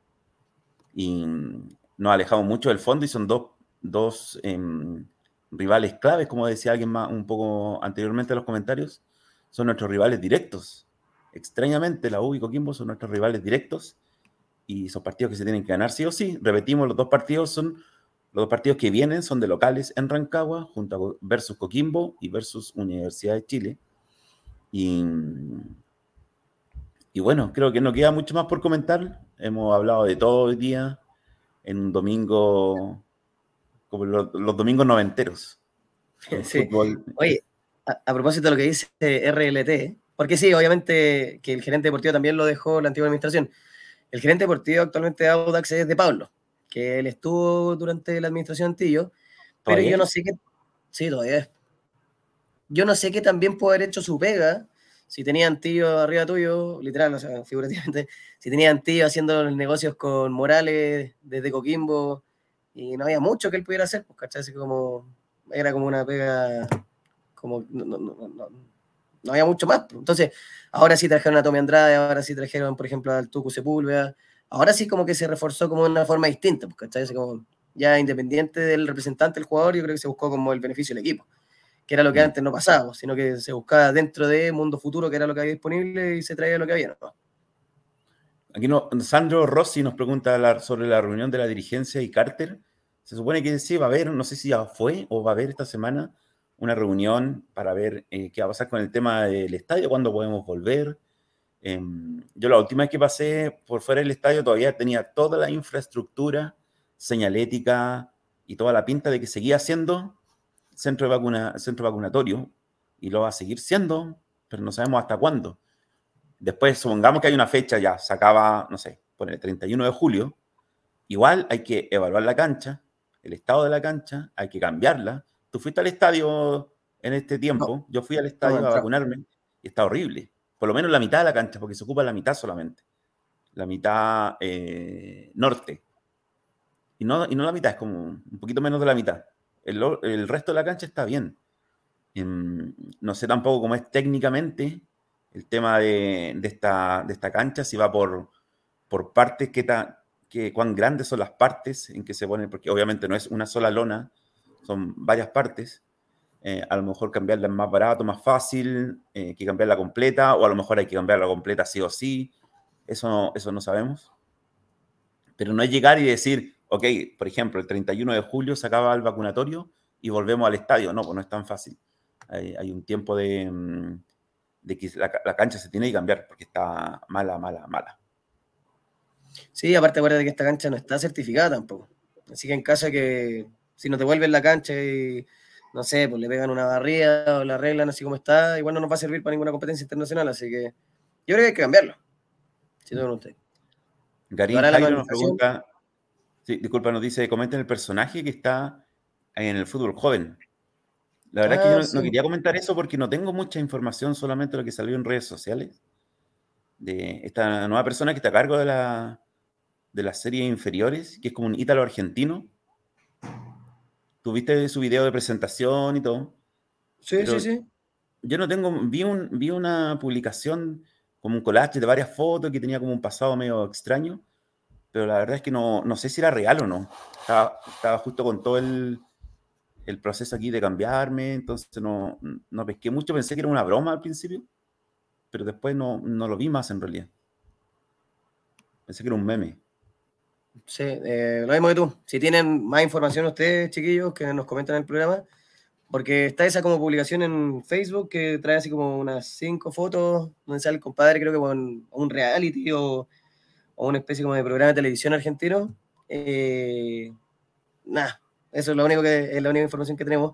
B: y mm, nos alejamos mucho del fondo y son dos, dos em, rivales claves, como decía alguien más un poco anteriormente en los comentarios, son nuestros rivales directos. Extrañamente, la U y Coquimbo son nuestros rivales directos y son partidos que se tienen que ganar sí o sí. Repetimos, los dos partidos son los dos partidos que vienen son de locales en Rancagua, junto versus Coquimbo y versus Universidad de Chile. Y, y bueno, creo que no queda mucho más por comentar. Hemos hablado de todo hoy día en un domingo como los, domingos noventeros.
C: Sí. Oye, a, propósito de lo que dice RLT, porque sí, obviamente que el gerente deportivo también lo dejó la antigua administración. El gerente deportivo actualmente de Audax es de Pablo, que él estuvo durante la administración Antillo, pero yo no sé qué. Sí, todavía es. Yo no sé qué también puede haber hecho su pega si tenía Antillo arriba tuyo, literal, o sea, figurativamente, si tenía Antillo haciendo negocios con Morales desde Coquimbo y no había mucho que él pudiera hacer, pues, ¿cachai? Así como, era como una pega, como, no, no, no, no había mucho más. Pues. Entonces, ahora sí trajeron a Tommy Andrade, ahora sí trajeron, por ejemplo, al Tucu Sepúlveda, ahora sí como que se reforzó como de una forma distinta, pues, ¿cachai? Como, ya independiente del representante del jugador, yo creo que se buscó como el beneficio del equipo, que era lo que mm. antes no pasaba, pues, sino que se buscaba dentro de Mundo Futuro, que era lo que había disponible, y se traía lo que había, ¿no?
B: Aquí no, Sandro Rossi nos pregunta sobre la reunión de la dirigencia y Carter. Se supone que sí va a haber, no sé si ya fue o va a haber esta semana una reunión para ver eh, qué va a pasar con el tema del estadio, cuándo podemos volver. Em, yo la última vez que pasé por fuera del estadio todavía tenía toda la infraestructura señalética y toda la pinta de que seguía siendo centro, de vacuna, centro vacunatorio y lo va a seguir siendo, pero no sabemos hasta cuándo. Después, supongamos que hay una fecha ya, se acaba, no sé, por el 31 de julio. Igual hay que evaluar la cancha, el estado de la cancha, hay que cambiarla. Tú fuiste al estadio en este tiempo, yo fui al estadio a vacunarme y está horrible. Por lo menos la mitad de la cancha, porque se ocupa la mitad solamente. La mitad eh, norte. Y no, y no la mitad, es como un poquito menos de la mitad. El, el resto de la cancha está bien. no sé tampoco cómo es técnicamente, el tema de, esta, de esta cancha, si va por, por partes, qué, qué, cuán grandes son las partes en que se ponen, porque obviamente no es una sola lona, son varias partes. Eh, a lo mejor cambiarla es más barato, más fácil eh, que cambiarla completa, o a lo mejor hay que cambiarla completa sí o sí. Eso no, eso no sabemos. Pero no es llegar y decir, ok, por ejemplo, el 31 de julio se acaba el vacunatorio y volvemos al estadio. No, pues no es tan fácil. Hay, un tiempo de, mm, de que la, la, cancha se tiene que cambiar porque está mala, mala, mala.
C: Sí, aparte acuérdate que esta cancha no está certificada tampoco. Así que en caso de que si no te vuelven la cancha y no sé, pues le pegan una barrida o la arreglan así como está, igual no nos va a servir para ninguna competencia internacional, así que yo creo que hay que cambiarlo. Si no, no usted.
B: Garín nos pregunta, sí, disculpa, nos dice, comenten el personaje que está en el fútbol joven. La verdad es que yo no, ah, quería comentar eso porque no tengo mucha información, solamente lo que salió en redes sociales. De esta nueva persona que está a cargo de la, de las series inferiores, que es como un ítalo argentino. Tuviste su video de presentación y todo.
C: Sí, sí, sí.
B: Yo no tengo, vi, un, vi una publicación como un collage de varias fotos que tenía como un pasado medio extraño, pero la verdad es que no, no sé si era real o no. estaba justo con todo el, el proceso aquí de cambiarme, entonces no, no pesqué mucho, pensé que era una broma al principio, pero después no, no lo vi más en realidad. Pensé que era un meme.
C: Sí, eh, lo mismo que tú. Si tienen más información ustedes, chiquillos, que nos comentan en el programa, porque está esa como publicación en Facebook que trae así como unas cinco fotos donde sale el compadre, creo que con un reality o, o una especie como de programa de televisión argentino. Eh, nada, eso es lo único que es la única información que tenemos.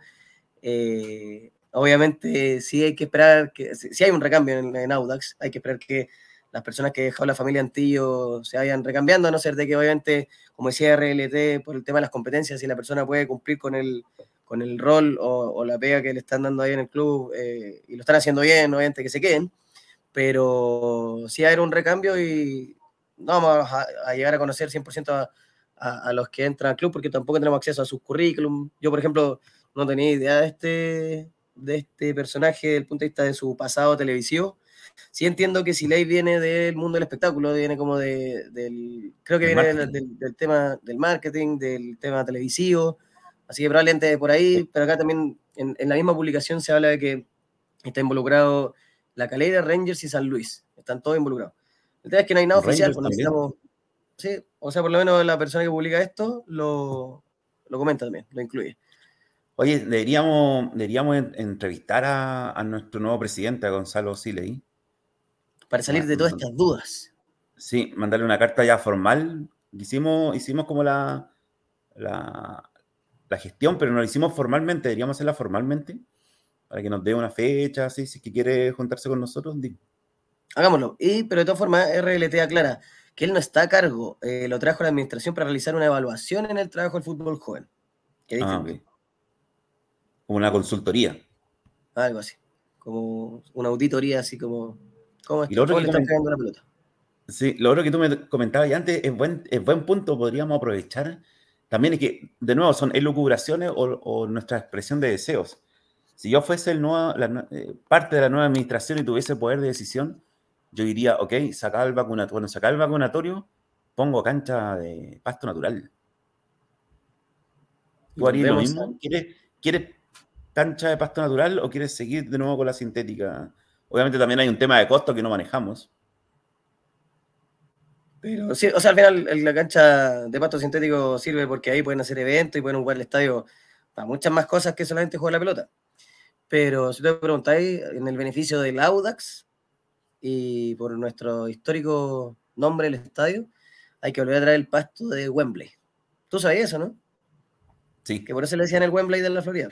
C: Eh, obviamente, sí hay que esperar que si hay un recambio en, Audax, hay que esperar que las personas que dejado la familia Antillo se vayan recambiando, a no ser de que obviamente, como decía RLT, por el tema de las competencias, si la persona puede cumplir con el, con el rol o, la pega que le están dando ahí en el club eh, y lo están haciendo bien, obviamente que se queden, pero sí hay un recambio y no vamos a, a llegar a conocer 100% a, a, los que entran al club porque tampoco tenemos acceso a sus currículum. Yo, por ejemplo, no tenía idea de este, de este personaje desde el punto de vista de su pasado televisivo. Sí entiendo que Siley viene del mundo del espectáculo, viene como de, del, creo que viene del, tema del marketing, del tema televisivo, así que probablemente por ahí, pero acá también en, en la misma publicación se habla de que está involucrado la Calera, Rangers y San Luis, están todos involucrados. El tema es que no hay nada oficial, pues necesitamos, Sí, o sea, por lo menos la persona que publica esto lo, comenta también, lo incluye.
B: Oye, deberíamos, deberíamos entrevistar a, nuestro nuevo presidente, a Gonzalo Siley.
C: Para salir de todas estas dudas.
B: Sí, mandarle una carta ya formal. Hicimos, hicimos como la, la, gestión, pero no la hicimos formalmente. Deberíamos hacerla formalmente para que nos dé una fecha, así, si quiere juntarse con nosotros.
C: Hagámoslo. Y, pero de todas formas, RLT aclara que él no está a cargo, eh, lo trajo la administración para realizar una evaluación en el trabajo del fútbol joven.
B: Ah, como una consultoría.
C: Algo así, como una auditoría, así como, ¿cómo,
B: y lo otro que le la pelota? Sí, lo otro que tú me comentabas antes es buen, es buen punto, podríamos aprovechar. También es que, de nuevo, son elucubraciones o, nuestra expresión de deseos. Si yo fuese el nuevo, la, eh, parte de la nueva administración y tuviese poder de decisión, yo diría, ok, sacar el vacunatorio, bueno, sacar el vacunatorio, pongo cancha de pasto natural. ¿Tú harías lo mismo? ¿Quieres, cancha de pasto natural o quieres seguir de nuevo con la sintética? Obviamente también hay un tema de costo que no manejamos.
C: Pero sí, o sea, al final la cancha de pasto sintético sirve porque ahí pueden hacer eventos y pueden jugar el estadio para muchas más cosas que solamente jugar la pelota. Pero si te preguntáis, en el beneficio del Audax, y por nuestro histórico nombre del estadio, hay que volver a traer el pasto de Wembley. Tú sabías eso, ¿no?
B: Sí.
C: Que por eso le decían el Wembley de la Florida.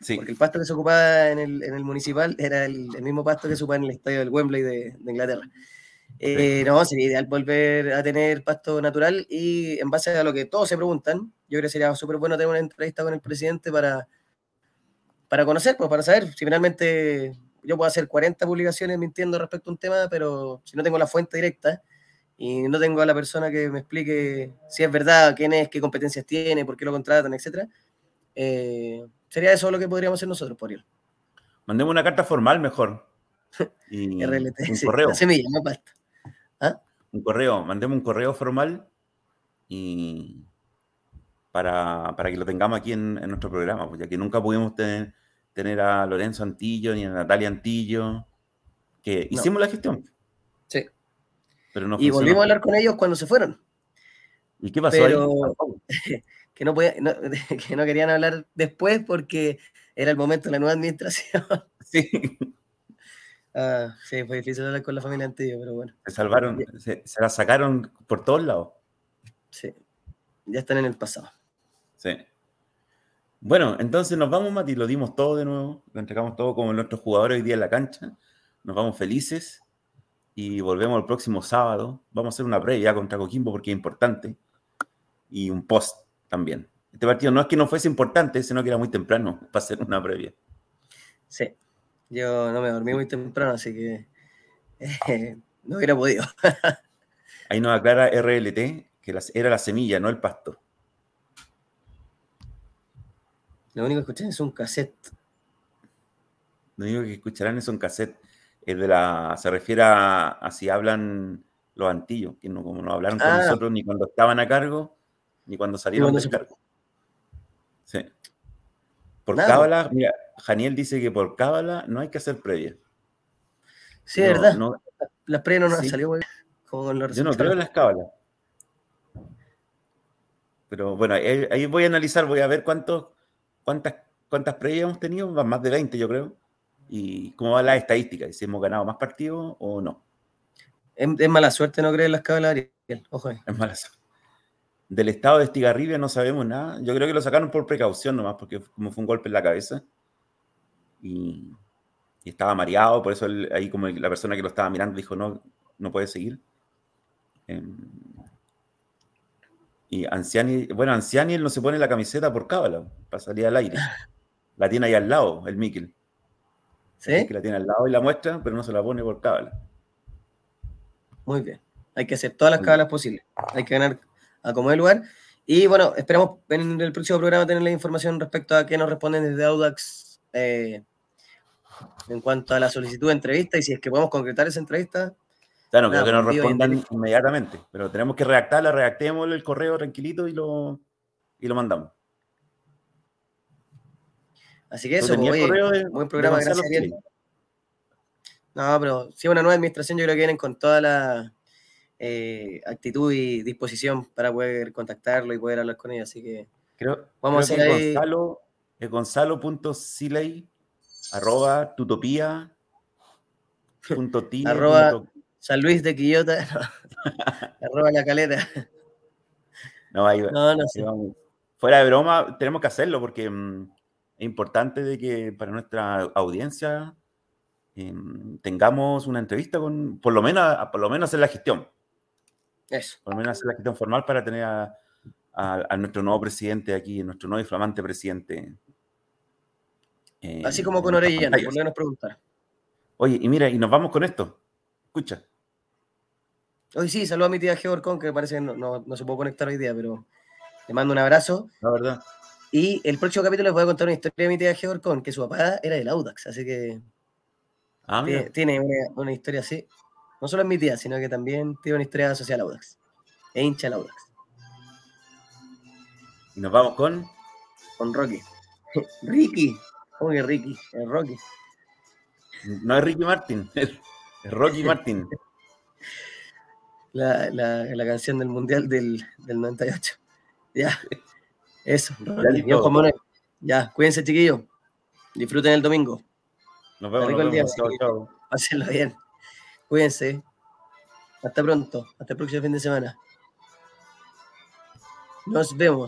B: Sí.
C: Porque el pasto que se ocupaba en el, en el municipal era el, mismo pasto que se ocupaba en el estadio del Wembley de, de Inglaterra. Eh, no, sería ideal volver a tener pasto natural y en base a lo que todos se preguntan, yo creo que sería súper bueno tener una entrevista con el presidente para, para conocer, pues, para saber si finalmente yo puedo hacer 40 publicaciones mintiendo respecto a un tema, pero si no tengo la fuente directa y no tengo a la persona que me explique si es verdad, quién es, qué competencias tiene, por qué lo contratan, etcétera, eh, sería eso lo que podríamos hacer nosotros por él.
B: Mandemos una carta formal mejor. Y
C: RLT,
B: un
C: sí,
B: correo.
C: semilla, no. ¿Ah?
B: un correo, mandemos un correo formal y para, para que lo tengamos aquí en, en nuestro programa, pues ya que nunca pudimos tener, tener a Lorenzo Antillo ni a Natalia Antillo, que
C: No.
B: hicimos la gestión,
C: Sí.
B: pero no
C: Y
B: funcionó.
C: volvimos a hablar con ellos cuando se fueron.
B: ¿Y qué pasó
C: pero-
B: ahí?
C: Que no, podía- no- que no querían hablar después porque era el momento de la nueva administración.
B: Sí,
C: Ah, sí, fue difícil hablar con la familia Antillo, pero bueno,
B: se salvaron, se, se la sacaron por todos lados.
C: sí, ya están en el pasado.
B: Sí. Bueno, entonces nos vamos, Mati, lo dimos todo de nuevo, lo entregamos todo como nuestros jugadores hoy día en la cancha, nos vamos felices y volvemos el próximo sábado. Vamos a hacer una previa contra Coquimbo porque es importante y un post también. Este partido no es que no fuese importante, sino que era muy temprano para hacer una previa.
C: Sí, yo no me dormí muy temprano, así que eh, no hubiera podido.
B: Ahí nos aclara RLT que las- era la semilla, no el pasto.
C: Lo único que escuché es un cassette.
B: Lo único que escucharán es un cassette. Es de la, se refiere a, a si hablan los antillos, que no, como no hablaron con
C: Ah.
B: nosotros ni cuando estaban a cargo, ni cuando salieron
C: cuando
B: del
C: se-
B: cargo. Sí. Por
C: Nada.
B: cábala, mira, Janiel dice que por cábala no hay que hacer previa.
C: Sí,
B: No,
C: verdad.
B: no,
C: Las pre no nos
B: Sí.
C: muy bien, como los
B: yo no creo en las cábalas. Pero bueno, ahí, ahí voy a analizar, voy a ver cuántos, cuántas, cuántas previas hemos tenido, van más de 20 yo creo, y cómo va la estadística, si hemos ganado más partidos o no.
C: Es, es mala suerte no creer en las cábalas, Ariel. Ojo ahí.
B: Es mala suerte. Del estado de Estigarribia no sabemos nada. Yo creo que lo sacaron por precaución nomás, porque como fue un golpe en la cabeza. Y, y estaba mareado, por eso él- ahí como la persona que lo estaba mirando dijo, no, no puede seguir. Em, y Anciani, bueno, Anciani él no se pone la camiseta por cábala, para salir al aire. La tiene ahí al lado, el Miquel.
C: ¿Sí?
B: Que la tiene al lado y la muestra, pero no se la pone por cábala.
C: Muy bien. Hay que hacer todas las cábalas posibles. Hay que ganar a como el lugar. Y bueno, esperamos en el próximo programa tener la información respecto a qué nos responden desde Audax eh, en cuanto a la solicitud de entrevista y si es que podemos concretar esa entrevista.
B: O sea, no
C: Nada,
B: creo que nos
C: pues,
B: respondan inmediatamente, pero tenemos que redactarla, redactemos el correo tranquilito y lo, y lo mandamos.
C: Así que
B: ¿Tú
C: eso, pues, oye,
B: de-
C: buen programa, gracias. No, pero si es una nueva administración, yo creo que vienen con toda la eh, actitud y disposición para poder contactarlo y poder hablar con ellos. Así que
B: Creo,
C: Vamos
B: creo
C: a
B: que
C: hacer ahí-
B: Gonzalo, es gonzalo.siley arroba tutopía punto
C: Arroba-
B: punto-
C: San Luis de Quillota, arroba la caleta.
B: no, ahí
C: No, no
B: ahí
C: sé.
B: vamos. Fuera de broma, tenemos que hacerlo porque mm, es importante de que para nuestra audiencia em, tengamos una entrevista con, por lo menos, por lo menos hacer la gestión.
C: Eso.
B: por lo menos hacer la gestión formal para tener a, a- a nuestro nuevo presidente aquí, nuestro nuevo y flamante presidente. eh,
C: Así como con Orellana, lo menos preguntar.
B: Oye, y mira, y nos vamos con esto. Escucha,
C: Hoy sí, saludo a mi tía Georgón, que parece que no, no, no se puede conectar hoy día, pero le mando un abrazo.
B: la verdad.
C: Y el próximo capítulo les voy a contar una historia de mi tía Georgón, que su papá era del Audax, así que
B: Ah,
C: tiene, tiene una, una historia así. No solo es mi tía, sino que también tiene una historia social Audax. E hincha al Audax,
B: y nos vamos con.
C: con Rocky. Ricky. ¿Cómo que Ricky? Es Rocky.
B: No es Ricky Martin, es Rocky Martin.
C: La, la, la canción del Mundial del, del 98. Ya. Eso. Ya, cuídense, chiquillos. Disfruten el domingo.
B: Nos vemos, nos
C: día. Pásenlo bien. Cuídense. Hasta pronto. Hasta el próximo fin de semana. Nos vemos.